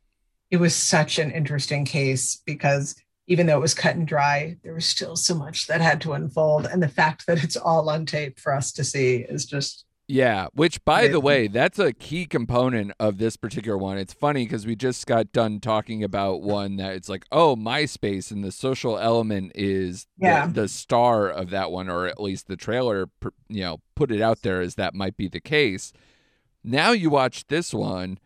it was such an interesting case because even though it was cut and dry there was still so much that had to unfold and the fact that it's all on tape for us to see is just Yeah, which by the way, that's a key component of this particular one. It's funny because we just got done talking about one that it's like, oh, MySpace and the social element is the- Yeah. the, star of that one, or at least the trailer, you know, put it out there as that might be the case. Now you watch this one,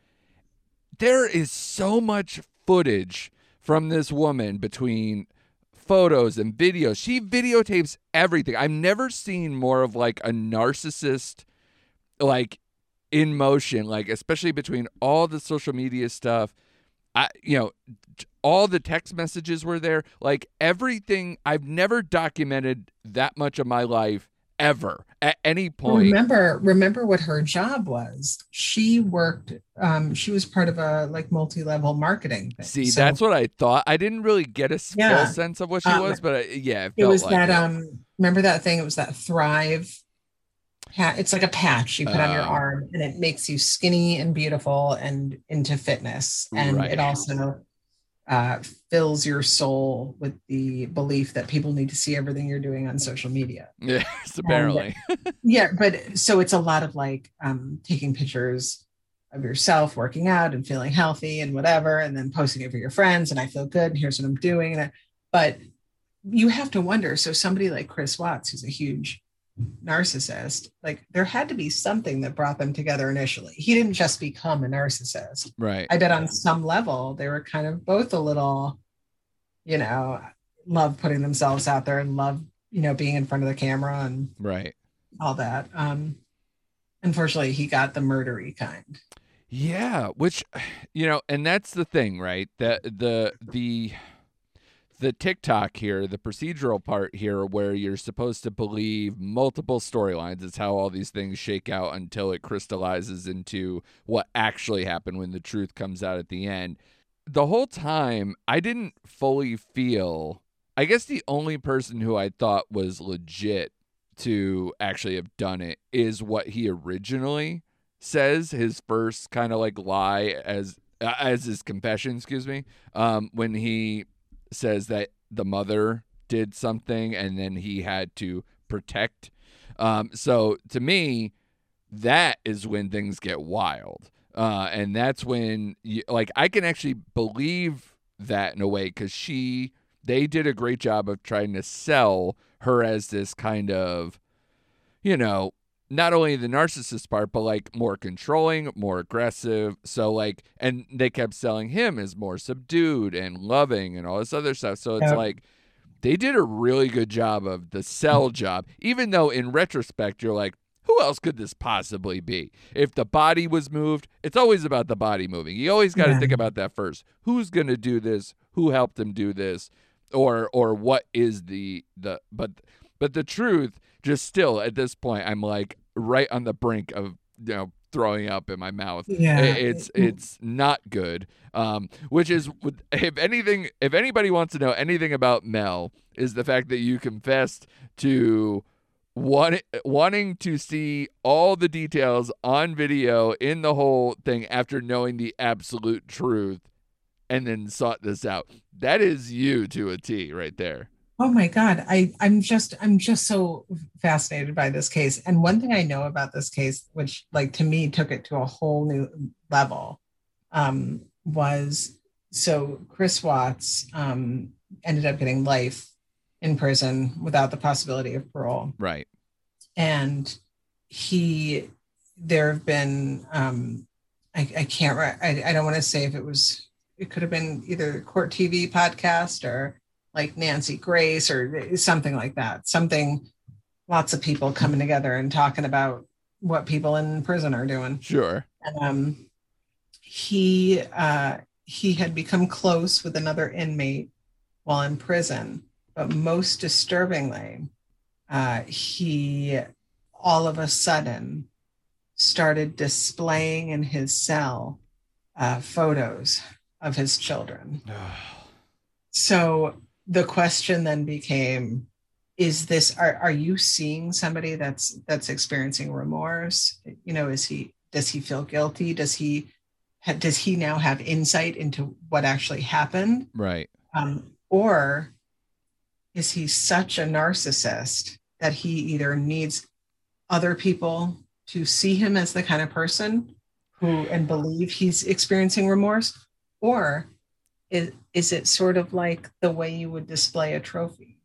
there is so much footage from this woman between photos and videos. She videotapes everything. I've never seen more of like a narcissist like in motion, like especially between all the social media stuff. I you know, all the text messages were there. Like everything I've never documented that much of my life ever at any point. remember remember what her job was she worked um she was part of a like multi-level marketing thing. See, So- that's what I thought. I didn't really get a Yeah. full sense of what she Um, was, but I, yeah, it, it was like that it. um remember that thing it was that thrive it's like a patch you put on your Oh. arm and it makes you skinny and beautiful and into fitness and Right. it also uh, fills your soul with the belief that people need to see everything you're doing on social media Yes, *laughs* apparently. *laughs* yeah but so it's a lot of like um taking pictures of yourself working out and feeling healthy and whatever and then posting it for your friends and i feel good and here's what i'm doing and I- but you have to wonder so somebody like chris watts who's a huge narcissist like there had to be something that brought them together initially he didn't just become a narcissist right. i bet on some level they were kind of both a little you know love putting themselves out there and love you know being in front of the camera and right. all that. Um, unfortunately, he got the murdery kind. Yeah, which you know, and that's the thing, right? That the the the tick-tock here, the procedural part here where you're supposed to believe multiple storylines is how all these things shake out until it crystallizes into what actually happened when the truth comes out at the end. The whole time I didn't fully feel I guess the only person who I thought was legit to actually have done it is what he originally says his first kind of like lie as uh, as his confession excuse me um when he says that the mother did something and then he had to protect. Um so to me that is when things get wild. Uh and that's when you, like i can actually believe that in a way cuz she they did a great job of trying to sell her as this kind of you know not only the narcissist part, but like more controlling, more aggressive. So like, and they kept selling him as more subdued and loving and all this other stuff. So it's like they did a really good job of the sell job, even though in retrospect you're like, who else could this possibly be? If the body was moved, it's always about the body moving. You always got to Yeah. think about that first. Who's going to do this? Who helped him do this? Or or what is the the but but the truth just still at this point i'm like right on the brink of you know throwing up in my mouth. Yeah. It's it's not good um which is if anything if anybody wants to know anything about mel is the fact that you confessed to want, wanting to see all the details on video in the whole thing after knowing the absolute truth and then sought this out. That is you to a t right there Oh my God. I, I'm just I'm just so fascinated by this case. And one thing I know about this case, which like to me took it to a whole new level, um, was so Chris Watts um ended up getting life in prison without the possibility of parole. right and he there have been um i, I can't I, I don't want to say if it was it could have been either court tv podcast or like nancy grace or something like that something lots of people coming together and talking about what people in prison are doing. Sure. And, um, he uh, he had become close with another inmate while in prison, but most disturbingly, uh, he all of a sudden started displaying in his cell uh, photos of his children. So the question then became is this are, are you seeing somebody that's that's experiencing remorse? You know is he does he feel guilty? Does he does he now have insight into what actually happened? Right. um, or is he such a narcissist that he either needs other people to see him as the kind of person who and believe he's experiencing remorse? Or is, is it sort of like the way you would display a trophy?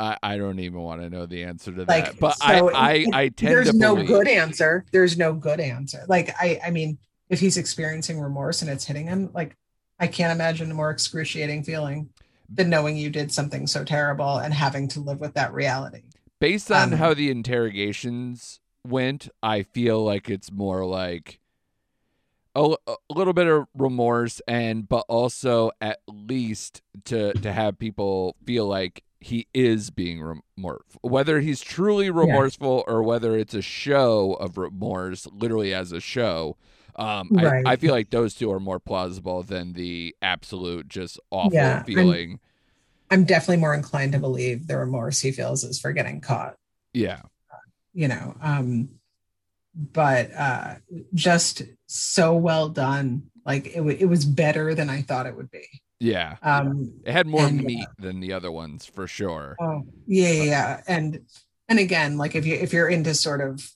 I, I don't even want to know the answer to like that. But so I, I, it- I tend there's no believe, good answer. There's no good answer. Like i i mean if he's experiencing remorse and it's hitting him like i can't imagine a more excruciating feeling than knowing you did something so terrible and having to live with that reality. Based on um, how the interrogations went, I feel like it's more like a, a little bit of remorse and but also at least to to have people feel like he is being remorseful whether he's truly remorseful or whether it's a show of remorse literally as a show um Right. I, I feel like those two are more plausible than the absolute just awful Yeah, I'm- feeling. I'm definitely more inclined to believe the remorse he feels is for getting caught. Yeah. You know um but uh just so well done like it, w- it was better than i thought it would be yeah um it had more and, uh, meat than the other ones for sure Oh, yeah, yeah, yeah. And and again, like if you if you're into sort of,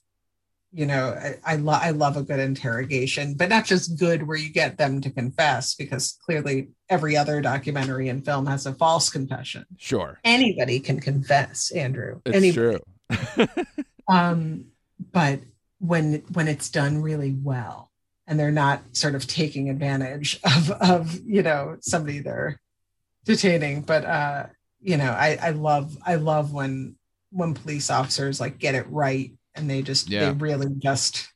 you know, I, I love I love a good interrogation, but not just good where you get them to confess, because clearly every other documentary and film has a false confession. sure Anybody can confess, Andrew. it's Anybody. true *laughs* Um, but when when it's done really well and they're not sort of taking advantage *laughs* of of you know somebody they're detaining. But uh you know i i love i love when when police officers like get it right and they just Yeah. they really just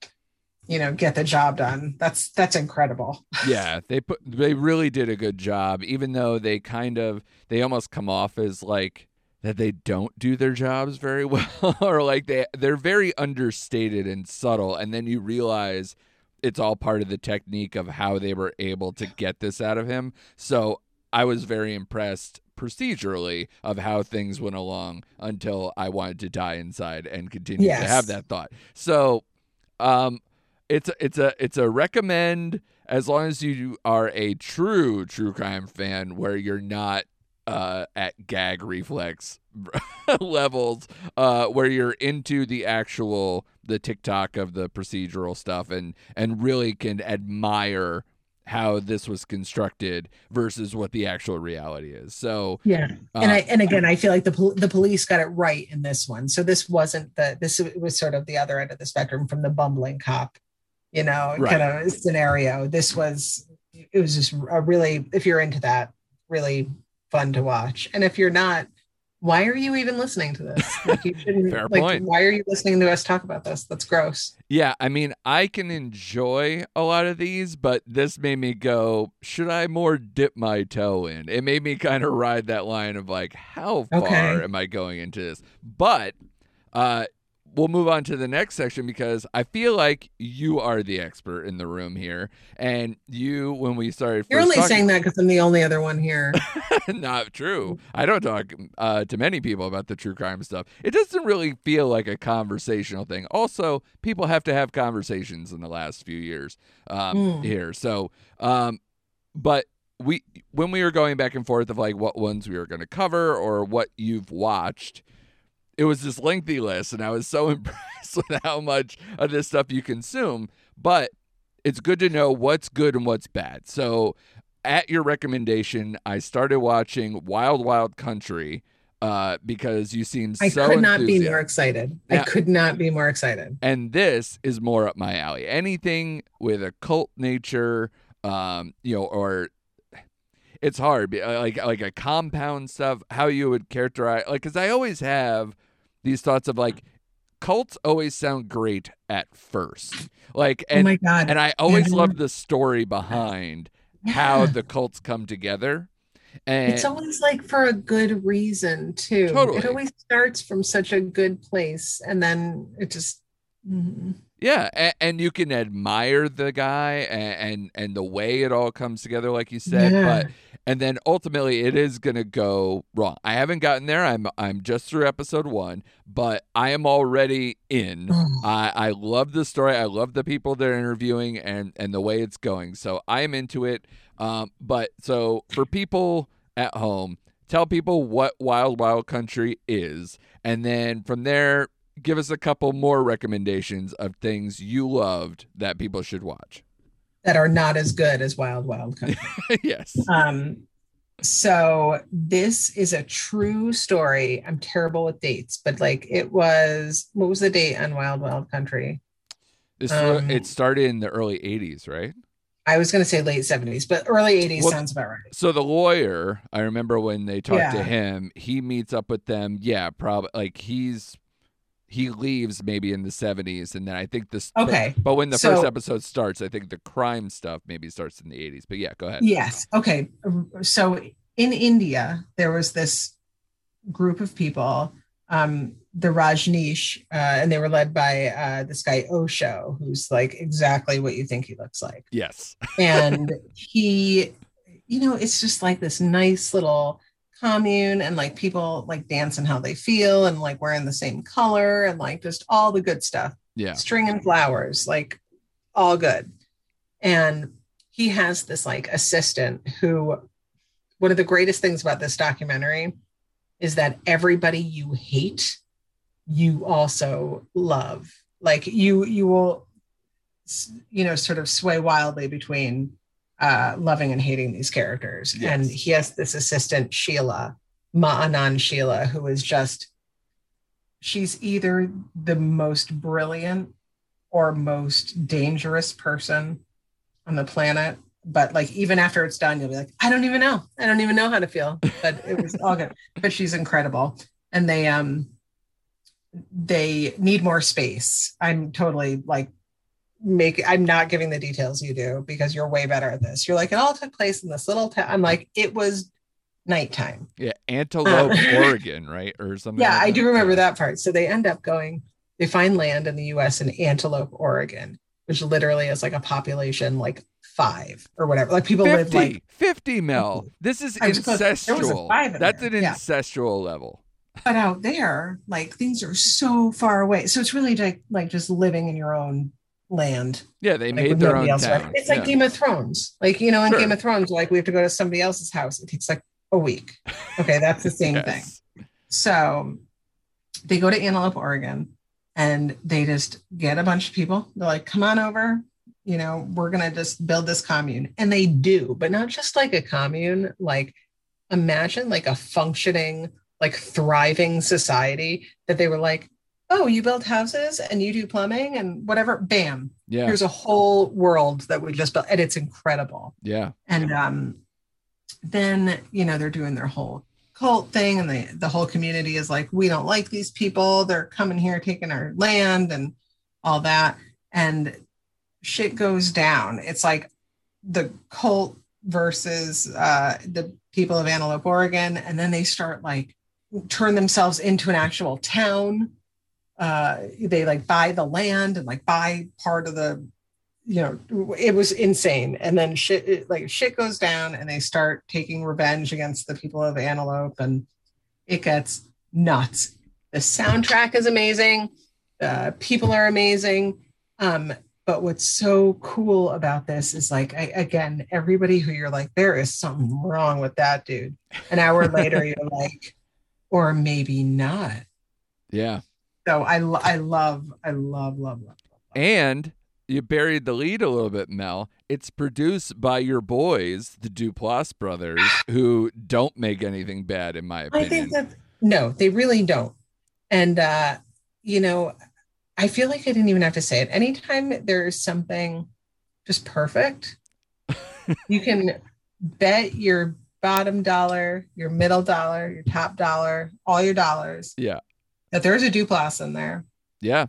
you know get the job done. That's that's incredible. *laughs* Yeah they put they really did a good job even though they kind of they almost come off as like that they don't do their jobs very *laughs* well or like they they're very understated and subtle. And then you realize it's all part of the technique of how they were able to get this out of him. So i was very impressed procedurally of how things went along until i wanted to die inside and continue to have that thought. So um it's a, it's a it's a recommend as long as you are a true true crime fan where you're not uh, at gag reflex *laughs* levels uh, where you're into the actual the tick-tock of the procedural stuff and and really can admire how this was constructed versus what the actual reality is. So yeah uh, and I and again, I feel like the pol- the police got it right in this one. So this wasn't the this was sort of the other end of the spectrum from the bumbling cop, you know, Right. kind of scenario. This was it was just a really if you're into that, really fun to watch. And if you're not, why are you even listening to this? Like you *laughs* shouldn't. Fair like, point. Why are you listening to us talk about this? That's gross. Yeah, I mean, I can enjoy a lot of these, but this made me go, should I more dip my toe in? It made me kind of ride that line of like, how far Okay. am I going into this? But uh we'll move on to the next section because I feel like you are the expert in the room here. And you, when we started, You're only talking- saying that because I'm the only other one here. *laughs* not true. I don't talk uh, to many people about the true crime stuff. It doesn't really feel like a conversational thing. Also, people have to have conversations in the last few years um, Mm. here. So, um, but we when we were going back and forth of like what ones we were going to cover or what you've watched, it was this lengthy list, and I was so *laughs* impressed with how much of this stuff you consume. But it's good to know what's good and what's bad. So, at your recommendation, I started watching Wild Wild Country uh, because you seem I so I could not be more excited. Yeah. I could not be more excited. And this is more up my alley. Anything with a cult nature, um, you know, or it's hard, uh, like like a compound stuff. How you would characterize, like, because I always have these thoughts of like cults always sound great at first. Like oh and my god. and I always Yeah. love the story behind how the cults come together. And it's always like for a good reason too. Totally. It always starts from such a good place, and then it just. mm. Yeah, and, and you can admire the guy and, and and the way it all comes together, like you said. Yeah. But and then ultimately, it is gonna go wrong. I haven't gotten there. I'm I'm just through episode one, but I am already in. *sighs* I I love the story. I love the people they're interviewing and and the way it's going. So I am into it. Um, but so for people at home, tell people what Wild Wild Country is, and then from there, give us a couple more recommendations of things you loved that people should watch. that are not as good as Wild Wild Country. *laughs* yes. Um, so this is a true story. I'm terrible with dates, but like it was. What was the date on Wild Wild Country? This Um, it started in the early 80s, right? I was going to say late 70s, but early 80s Well, sounds about right. So the lawyer, I remember when they talked to him, he meets up with them. Yeah, probably like he's he leaves maybe in the 70s and then I think this Okay. But, when the first episode starts, I think the crime stuff maybe starts in the 80s. But yeah, go ahead. Yes. Okay. So in India, there was this group of people, um, the Rajneesh, uh, and they were led by uh, this guy Osho, who's like exactly what you think he looks like. Yes. *laughs* and he you know it's just like this nice little commune and like people like dance and how they feel and like wearing the same color and like just all the good stuff. Yeah. string and flowers like all good. And he has this like assistant who one of the greatest things about this documentary is that everybody you hate you also love. Like you you will you know sort of sway wildly between uh loving and hating these characters. Yes. and he has this assistant sheila ma'anan sheila who is just she's either the most brilliant or most dangerous person on the planet. But like even after it's done you'll be like i don't even know. I don't even know how to feel. But it was all good. *laughs* But she's incredible. And they um they need more space. I'm totally like make i'm not giving the details you do because you're way better at this you're like it all took place in this little town i'm like it was nighttime Yeah. Antelope, Uh, *laughs* Oregon, right? Or something. yeah, like I do remember that part. So they end up going, they find land in the US in Antelope, Oregon, which literally is like a population like five or whatever. Like people 50, live like, 50 Mel. This is was close. There was incestual. five in That's there. an Yeah. incestual level. but out there, like things are so far away. So it's really like, like just living in your own land. Yeah, they Like made their own else around. town. It's like Yeah. Game of Thrones. Like, you know, in Sure. Game of Thrones, like we have to go to somebody else's house. It takes like a week. Okay, that's the same *laughs* thing. So they go to Antelope, Oregon, and they just get a bunch of people. They're like, come on over. You know, we're going to just build this commune. And they do, but not just like a commune. Like, imagine like a functioning, like thriving society that they were like, oh, you build houses and you do plumbing and whatever. Bam. Yeah. Here's a whole world that we just built. And it's incredible Yeah. and um, then you know they're doing their whole cult thing and the the whole community is like we don't like these people they're coming here taking our land and all that and shit goes down it's like the cult versus uh the people of antelope oregon and then they start like turn themselves into an actual town uh they like buy the land and like buy part of the you know it was insane. And then shit it, like shit goes down and they start taking revenge against the people of antelope and it gets nuts. The soundtrack is amazing. Uh, people are amazing. Um, but what's so cool about this is like I, again everybody who you're like there is something wrong with that dude. An hour later *laughs* you're like or maybe not. Yeah. So i lo- i love i love love love And you buried the lead a little bit, Mel. It's produced by your boys, the Duplass brothers, who don't make anything bad, in my opinion. I think that no, they really don't. And uh, you know, I feel like I didn't even have to say it. Anytime there's something just perfect, *laughs* you can bet your bottom dollar, your middle dollar, your top dollar, all your dollars Yeah. That there's a Duplass in there Yeah.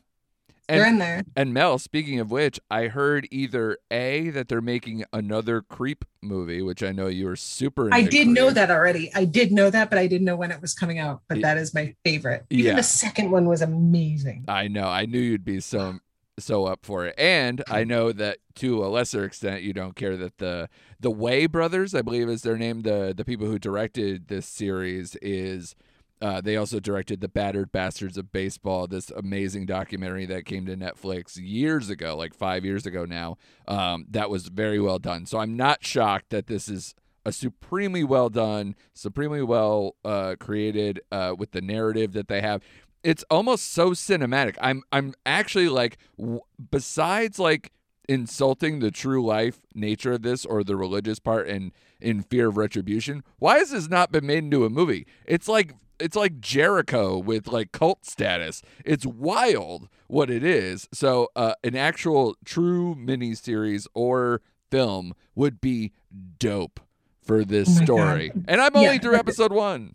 They're And in there. and Mel, speaking of which, I heard either A that they're making another creep movie, which I know you were super I did know that already. I did know that, but I didn't know when it was coming out. But that is my favorite. Even Yeah. the second one was amazing. I know. I knew you'd be so so up for it. And I know that to a lesser extent you don't care that the the Way brothers, I believe is their name, the the people who directed this series is uh, they also directed The Battered Bastards of Baseball, this amazing documentary that came to Netflix years ago, like five years ago now. Um, that was very well done. So I'm not shocked that this is a supremely well done, supremely well uh, created uh, with the narrative that they have it's almost so cinematic. I'm I'm actually like w- besides like insulting the true life nature of this or the religious part and in fear of retribution, why has this not been made into a movie? It's like it's like Jericho with like cult status. It's wild what it is. So uh, an actual true miniseries or film would be dope for this Oh my God. story. And I'm only Yeah. through episode one.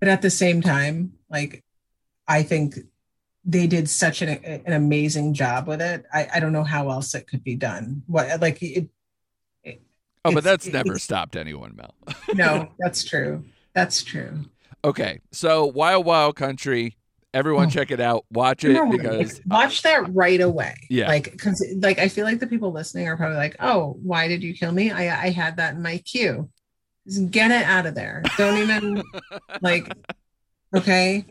But at the same time, like I think they did such an, an amazing job with it. I, I don't know how else it could be done. What like it, Oh, but that's never stopped anyone, Mel. *laughs* no, that's true. That's true. Okay, so Wild Wild Country, everyone Oh. check it out. Watch it No, because like, watch that right away. Yeah. Like, because like I feel like the people listening are probably like, "Oh, why did you kill me?" I I had that in my queue. Just get it out of there. Don't even *laughs* like. Okay,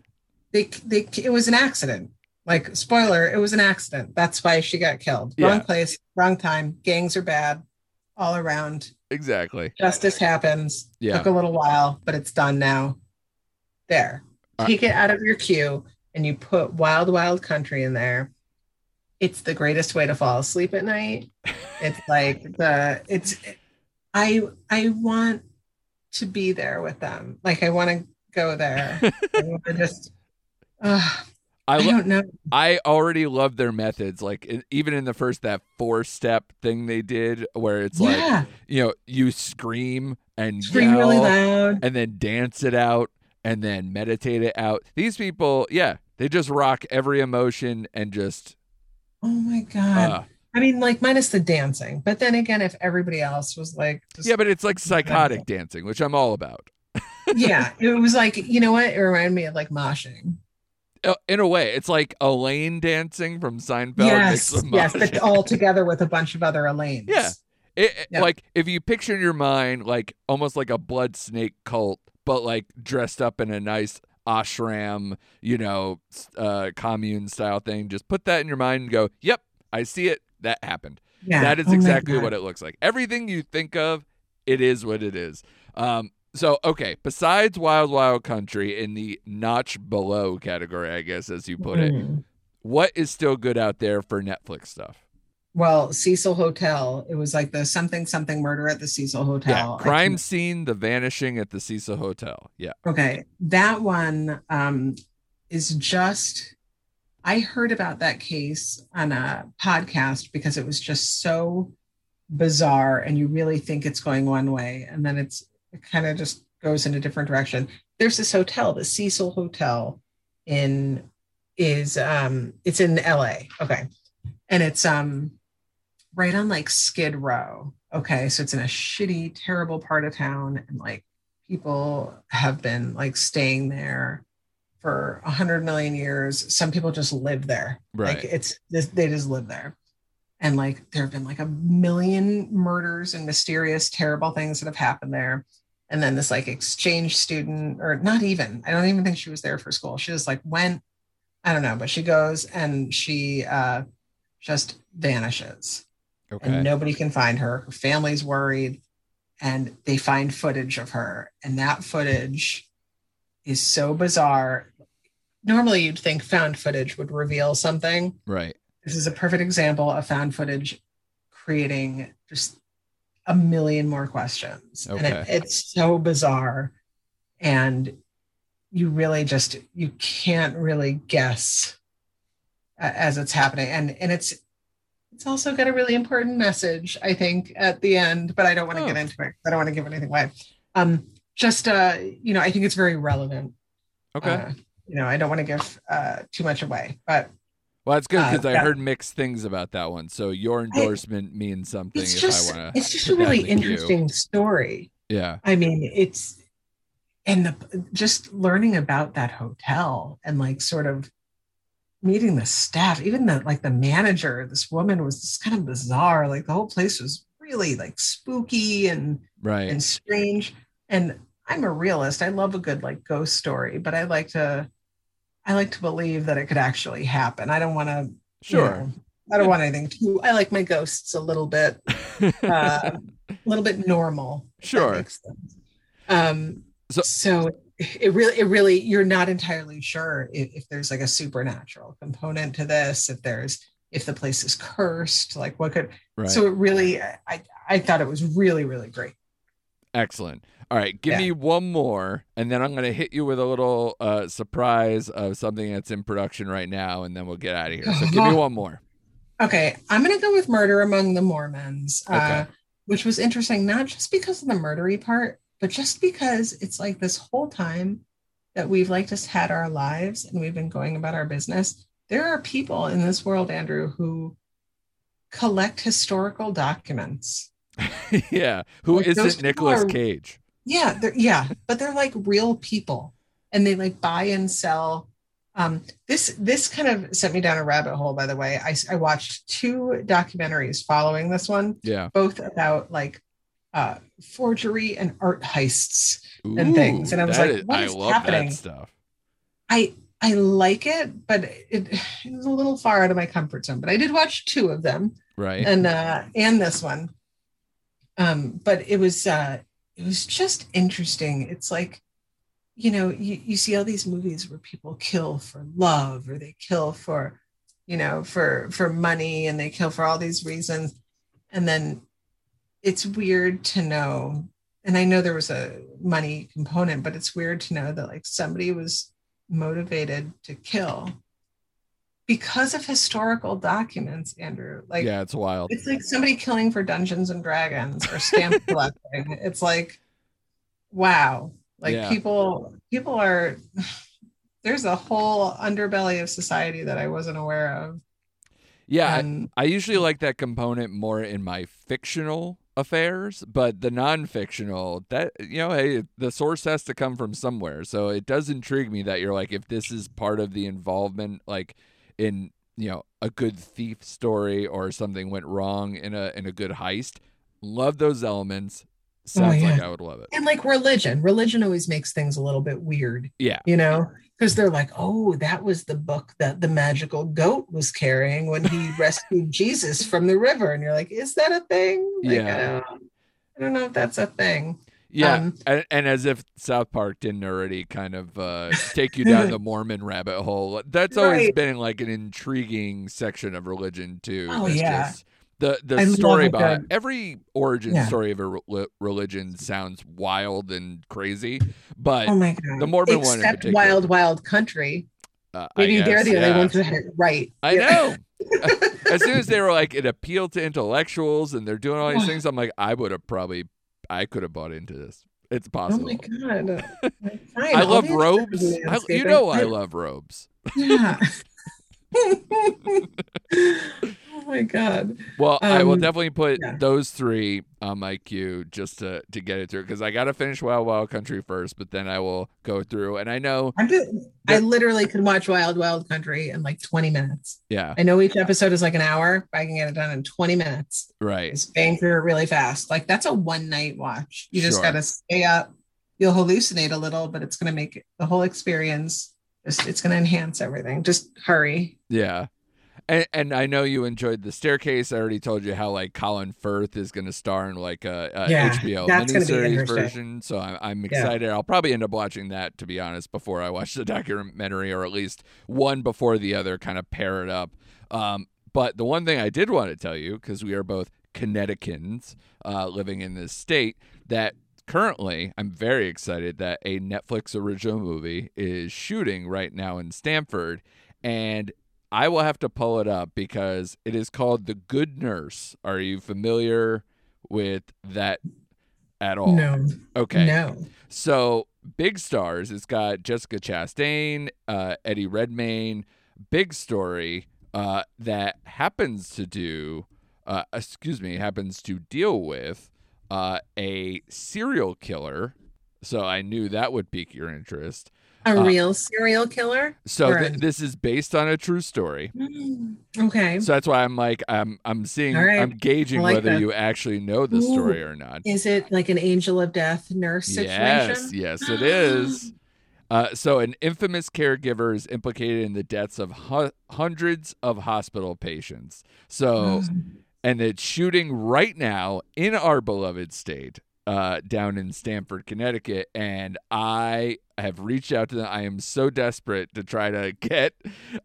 they they it was an accident. Like spoiler, it was an accident. That's why she got killed. Wrong place, wrong time. Gangs are bad all around. exactly. Justice happens. Yeah. Took a little while, but it's done now. There. Uh, Take it out of your queue and you put Wild Wild Country in there. It's the greatest way to fall asleep at night. It's *laughs* like the it's I I want to be there with them. Like I want to go there. I *laughs* just uh, I I don't know. I already love their methods. Like even in the first that four step thing they did, where it's like you know you scream and Scream yell really loud. and then dance it out and then meditate it out. These people, yeah, they just rock every emotion and just Oh my god. uh, I mean, like minus the dancing. But then again, if everybody else was like, yeah. But it's like psychotic dancing, which I'm all about. *laughs* yeah, it was like, you know what? It reminded me of like moshing. Uh, In a way, it's like Elaine dancing from Seinfeld. yes, yes, but all together with a bunch of other Elaines. Yeah. It, Yeah. Like if you picture in your mind like almost like a blood snake cult, but like dressed up in a nice ashram, you know, uh, commune style thing. Just put that in your mind and go, "Yep, I see it. That happened. yeah. That is Oh exactly what it looks like. Everything you think of, it is what it is." Um, so okay, besides Wild Wild Country in the notch below category, I guess as you put it, Mhm. what is still good out there for Netflix stuff? Well, Cecil Hotel. It was like the something something murder at the Cecil Hotel. Yeah, crime scene, the vanishing at the Cecil Hotel. Yeah, Okay, that one um, is just. I heard about that case on a podcast because it was just so bizarre, and you really think it's going one way, and then it's it kind of just goes in a different direction. There's this hotel, the Cecil Hotel, in is um it's in LA. Okay, and it's um right on like Skid Row. Okay, so it's in a shitty, terrible part of town, and like people have been like staying there for a hundred million years. Some people just live there. Right. Like it's this, they just live there. And like there have been like a million murders and mysterious, terrible things that have happened there. And then this like exchange student, or not even, I don't even think she was there for school. She just like went, I don't know, but she goes and she uh just vanishes okay. and nobody can find her. Her family's worried, and they find footage of her, and that footage is so bizarre. Normally, you'd think found footage would reveal something. right. This is a perfect example of found footage creating just a million more questions, Okay. and it, it's so bizarre, and you really just you can't really guess as it's happening, and and it's it's also got a really important message, I think, at the end, but I don't want to Oh. get into it. I don't want to give anything away. Um, just uh, you know, I think it's very relevant. Okay. Uh, you know, I don't want to give uh too much away, but Well, that's good Uh, because I yeah. heard mixed things about that one. So your endorsement means something It's if just I want to. it's just a really interesting story. Yeah. I mean, it's and the just learning about that hotel and like sort of meeting the staff, even the like the manager, this woman was just kind of bizarre. Like the whole place was really like spooky and Right. and strange. And I'm a realist. I love a good like ghost story, but I like to I like to believe that it could actually happen. I don't want to Sure. I don't want anything too I like my ghosts a little bit *laughs* uh, a little bit normal. Sure. Um, So- so, it really, it really, you're not entirely sure if, if there's like a supernatural component to this. If there's, if the place is cursed, like what could. right. So it really, I, I thought it was really, really great. Excellent. All right, give Yeah. me one more, and then I'm going to hit you with a little uh, surprise of something that's in production right now, and then we'll get out of here. So give me *laughs* one more. Okay, I'm gonna go with Murder Among the Mormons, uh, which was interesting, not just because of the murdery part, but just because it's like this whole time that we've like just had our lives and we've been going about our business. There are people in this world, Andrew, who collect historical documents. *laughs* yeah, who Like, those isn't people Nicolas are- Cage? Yeah, yeah, but they're like real people, and they like buy and sell. Um, this this kind of sent me down a rabbit hole. By the way, I I watched two documentaries following this one, Yeah, both about like uh, forgery and art heists. And things. And I was like, what I is happening? that stuff. I I like it, but it, it was a little far out of my comfort zone. But I did watch two of them, Right. and uh, and this one. Um, but it was uh, it was just interesting. It's like, you know, you, you see all these movies where people kill for love or they kill for, you know, for for money and they kill for all these reasons, and then it's weird to know. And I know there was a money component, but it's weird to know that like somebody was motivated to kill because of historical documents, Andrew. Like yeah, it's wild. it's like somebody killing for Dungeons and Dragons or stamp *laughs* collecting. It's like, wow, like Yeah. people, people are. There's a whole underbelly of society that I wasn't aware of. Yeah, I- And I usually like that component more in my fictional affairs, but the non-fictional, that you know, hey, the source has to come from somewhere. So it does intrigue me that you're like, if this is part of the involvement, like in you know a good thief story or something went wrong in a in a good heist, love those elements. Oh Sounds like Oh, yeah. I would love it. and like religion, religion always makes things a little bit weird, Yeah, you know, because they're like, oh, that was the book that the magical goat was carrying when he *laughs* rescued Jesus from the river, and you're like, is that a thing? Like, Yeah. I don't, I don't know if that's a thing. yeah, Um, and, and as if South Park didn't already kind of uh, take you down the *laughs* Mormon rabbit hole. That's always Right. been like an intriguing section of religion too. Oh, yeah. just- the the I story a behind good- every origin Yeah. story of a re- religion sounds wild and crazy, but Oh my god! the Mormon one Except. Wild Wild Country. uh, I Maybe they're guess, the only ones who had it right. I Yeah. know. *laughs* as soon as they were like it appealed to intellectuals and they're doing all these things, I'm like, I would have probably, I could have bought into this. It's possible. Oh my god! *laughs* Fine, I love robes. I, you know I love robes. Yeah. *laughs* oh my god! Well, I will Um, definitely put yeah. those three on my queue just to to get it through because I got to finish Wild Wild Country first, but then I will go through. And I know, just, I literally could watch Wild Wild Country in like 20 minutes. yeah, I know each episode is like an hour, but I can get it done in 20 minutes. right, It's bang through it really fast. Like that's a one night watch. You just Sure. got to stay up. You'll hallucinate a little, but it's going to make the whole experience. Just it's going to enhance everything. Just hurry. yeah. And, and I know you enjoyed the staircase. I already told you how like Colin Firth is going to star in like a, a Yeah, HBO that's gonna be miniseries version. So I'm, I'm excited. I'll probably end up watching that to be honest before I watch the *laughs* documentary, or at least one before the other, kind of pair it up. Um, but the one thing I did want to tell you, because we are both Connecticutans uh, living in this state, that currently I'm very excited that a Netflix original movie is shooting right now in Stamford, and I will have to pull it up because it is called The Good Nurse. Are you familiar with that at all? No, Okay. no. So big stars. It's got Jessica Chastain, uh, Eddie Redmayne. Big story. uh, that happens to do, uh, excuse me, happens to deal with uh, a serial killer. So I knew that would pique your interest. A Uh, real serial killer? So th- a- this is based on a true story. Mm, Okay. So that's why I'm like I'm I'm seeing right. I'm gauging like whether that. you actually know the story or not. Is it like an angel of death nurse situation? Yes, yes, it is. *gasps* Uh, so, an infamous caregiver is implicated in the deaths of hu- hundreds of hospital patients. So, and it's shooting right now in our beloved state, uh, down in Stamford, Connecticut. And I have reached out to them. I am so desperate to try to *laughs* get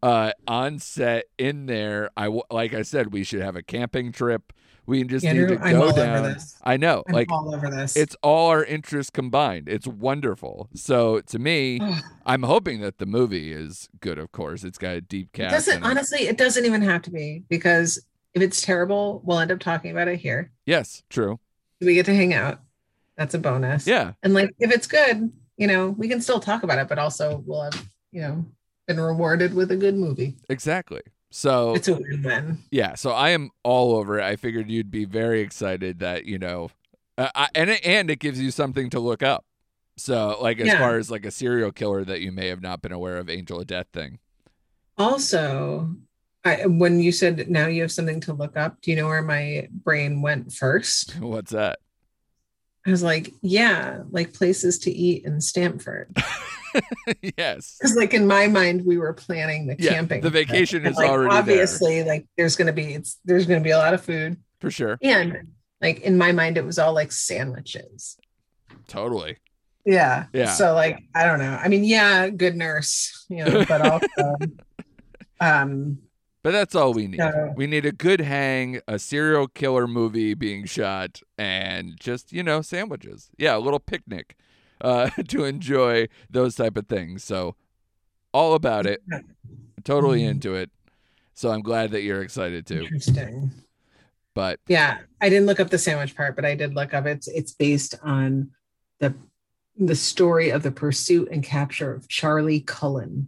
uh, on set in there. I like I said, we should have a camping trip. We just Andrew, need to I'm go down. this. I know, I'm like all over this. it's all our interests combined. It's wonderful. So to me, *sighs* I'm hoping that the movie is good. Of course, it's got a deep It cast. doesn't it. honestly, it doesn't even have to be because if it's terrible, we'll end up talking about it here. Yes, true. We get to hang out. That's a bonus. Yeah, And like if it's good, you know, we can still talk about it, but also we'll have, you know, been rewarded with a good movie. exactly. So It's a win-win. yeah, so I am all over it. I figured you'd be very excited that you know, uh, I, and it, and it gives you something to look up. So like as Yeah. far as like a serial killer that you may have not been aware of, Angel of Death thing. Also, I, when you said now you have something to look up, do you know where my brain went first? *laughs* What's that? I was like, yeah, like places to eat in Stamford. *laughs* yes. Because like in my mind, we were planning the Yeah, camping. the vacation And, is like, already there. obviously like there's gonna be it's there's gonna be a lot of food. For sure. And like in my mind, it was all like sandwiches. Totally. Yeah. Yeah. So like I don't know. I mean, yeah, good nurse, you know, but also *laughs* um But that's all we need. No. We need a good hang, a serial killer movie being shot, and just, you know, sandwiches. Yeah, a little picnic uh, *laughs* to enjoy those type of things. So, all about it. Totally Mhm. into it. So, I'm glad that you're excited too. interesting. But Yeah, I didn't look up the sandwich part, but I did look up it's it's based on the the story of the pursuit and capture of Charlie Cullen,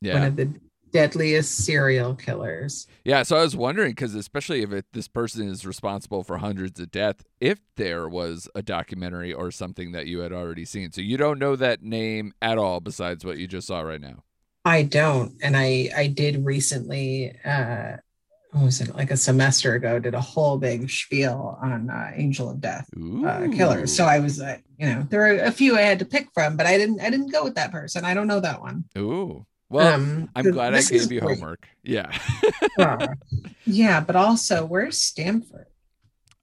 one yeah. of the deadliest serial killers. Yeah. So, I was wondering because, especially if it, this person is responsible for hundreds of deaths, if there was a documentary or something that you had already seen. So, you don't know that name at all besides what you just saw right now. I don't, and I I did recently. uh what was it like a semester ago? Did a whole big spiel on uh, Angel of Death uh, killers. So I was, uh, you know, there were a few I had to pick from, but I didn't I didn't go with that person. I don't know that one. Ooh. Well, Um, I'm glad I gave you great. homework. Yeah. *laughs* Uh, yeah, but also where's Stamford?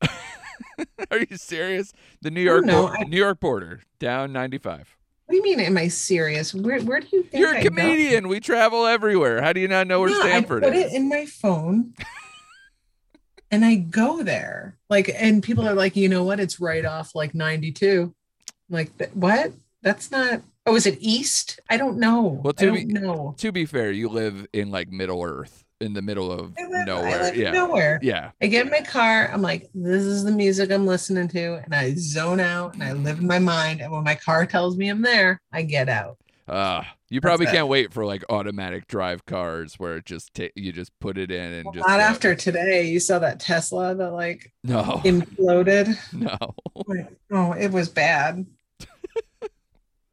*laughs* Are you serious? The New York don't know. bo- I- New York border down 95. What do you mean? Am I serious? Where Where do you think You're a I go? comedian. We travel everywhere. How do you not know where Yeah, Stamford is? I put is? it in my phone, and I go there. Like, and people are like, you know what? It's right off like 92. Like, what? That's not. Oh, is it east? I don't know. Well, I to don't be- know. to be fair, you live in like Middle Earth, in the middle of live, nowhere. yeah. nowhere. Yeah. I get in my car. I'm like, this is the music I'm listening to, and I zone out and I live in my mind. And when my car tells me I'm there, I get out. Uh, you probably it. can't wait for like automatic drive cars where it just ta- you just put it in and Well, just not after today. You saw that Tesla that like No. imploded. *laughs* no. Like, oh, it was bad.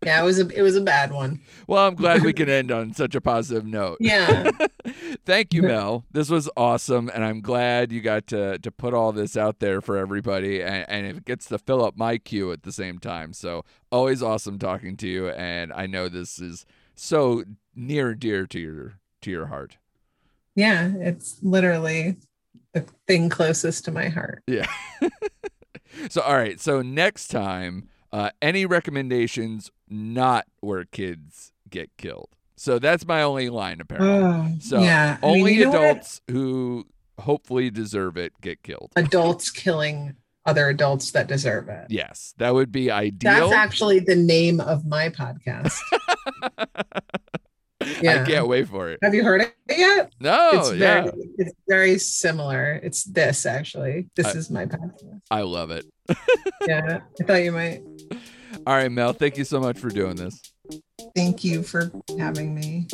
Yeah, it was a it was a bad one. Well, I'm glad we can end on such a positive note. Yeah. *laughs* Thank you, Mel. This was awesome, and I'm glad you got to to put all this out there for everybody, and, and it gets to fill up my queue at the same time. So always awesome talking to you, and I know this is so near and dear to your to your heart. Yeah, it's literally the thing closest to my heart. Yeah. *laughs* so all right. So next time, uh, any recommendations not where kids get killed? So that's my only line apparently. Oh, So yeah. I mean, only you know what? adults who hopefully deserve it get killed. adults killing other adults that deserve it. Yes, that would be ideal. That's actually the name of my podcast. *laughs* Yeah. I can't wait for it. Have you heard it yet? No. It's yeah. very it's very similar. It's this actually. This I, is my passion. I love it. *laughs* yeah. I thought you might. All right, Mel, thank you so much for doing this. Thank you for having me.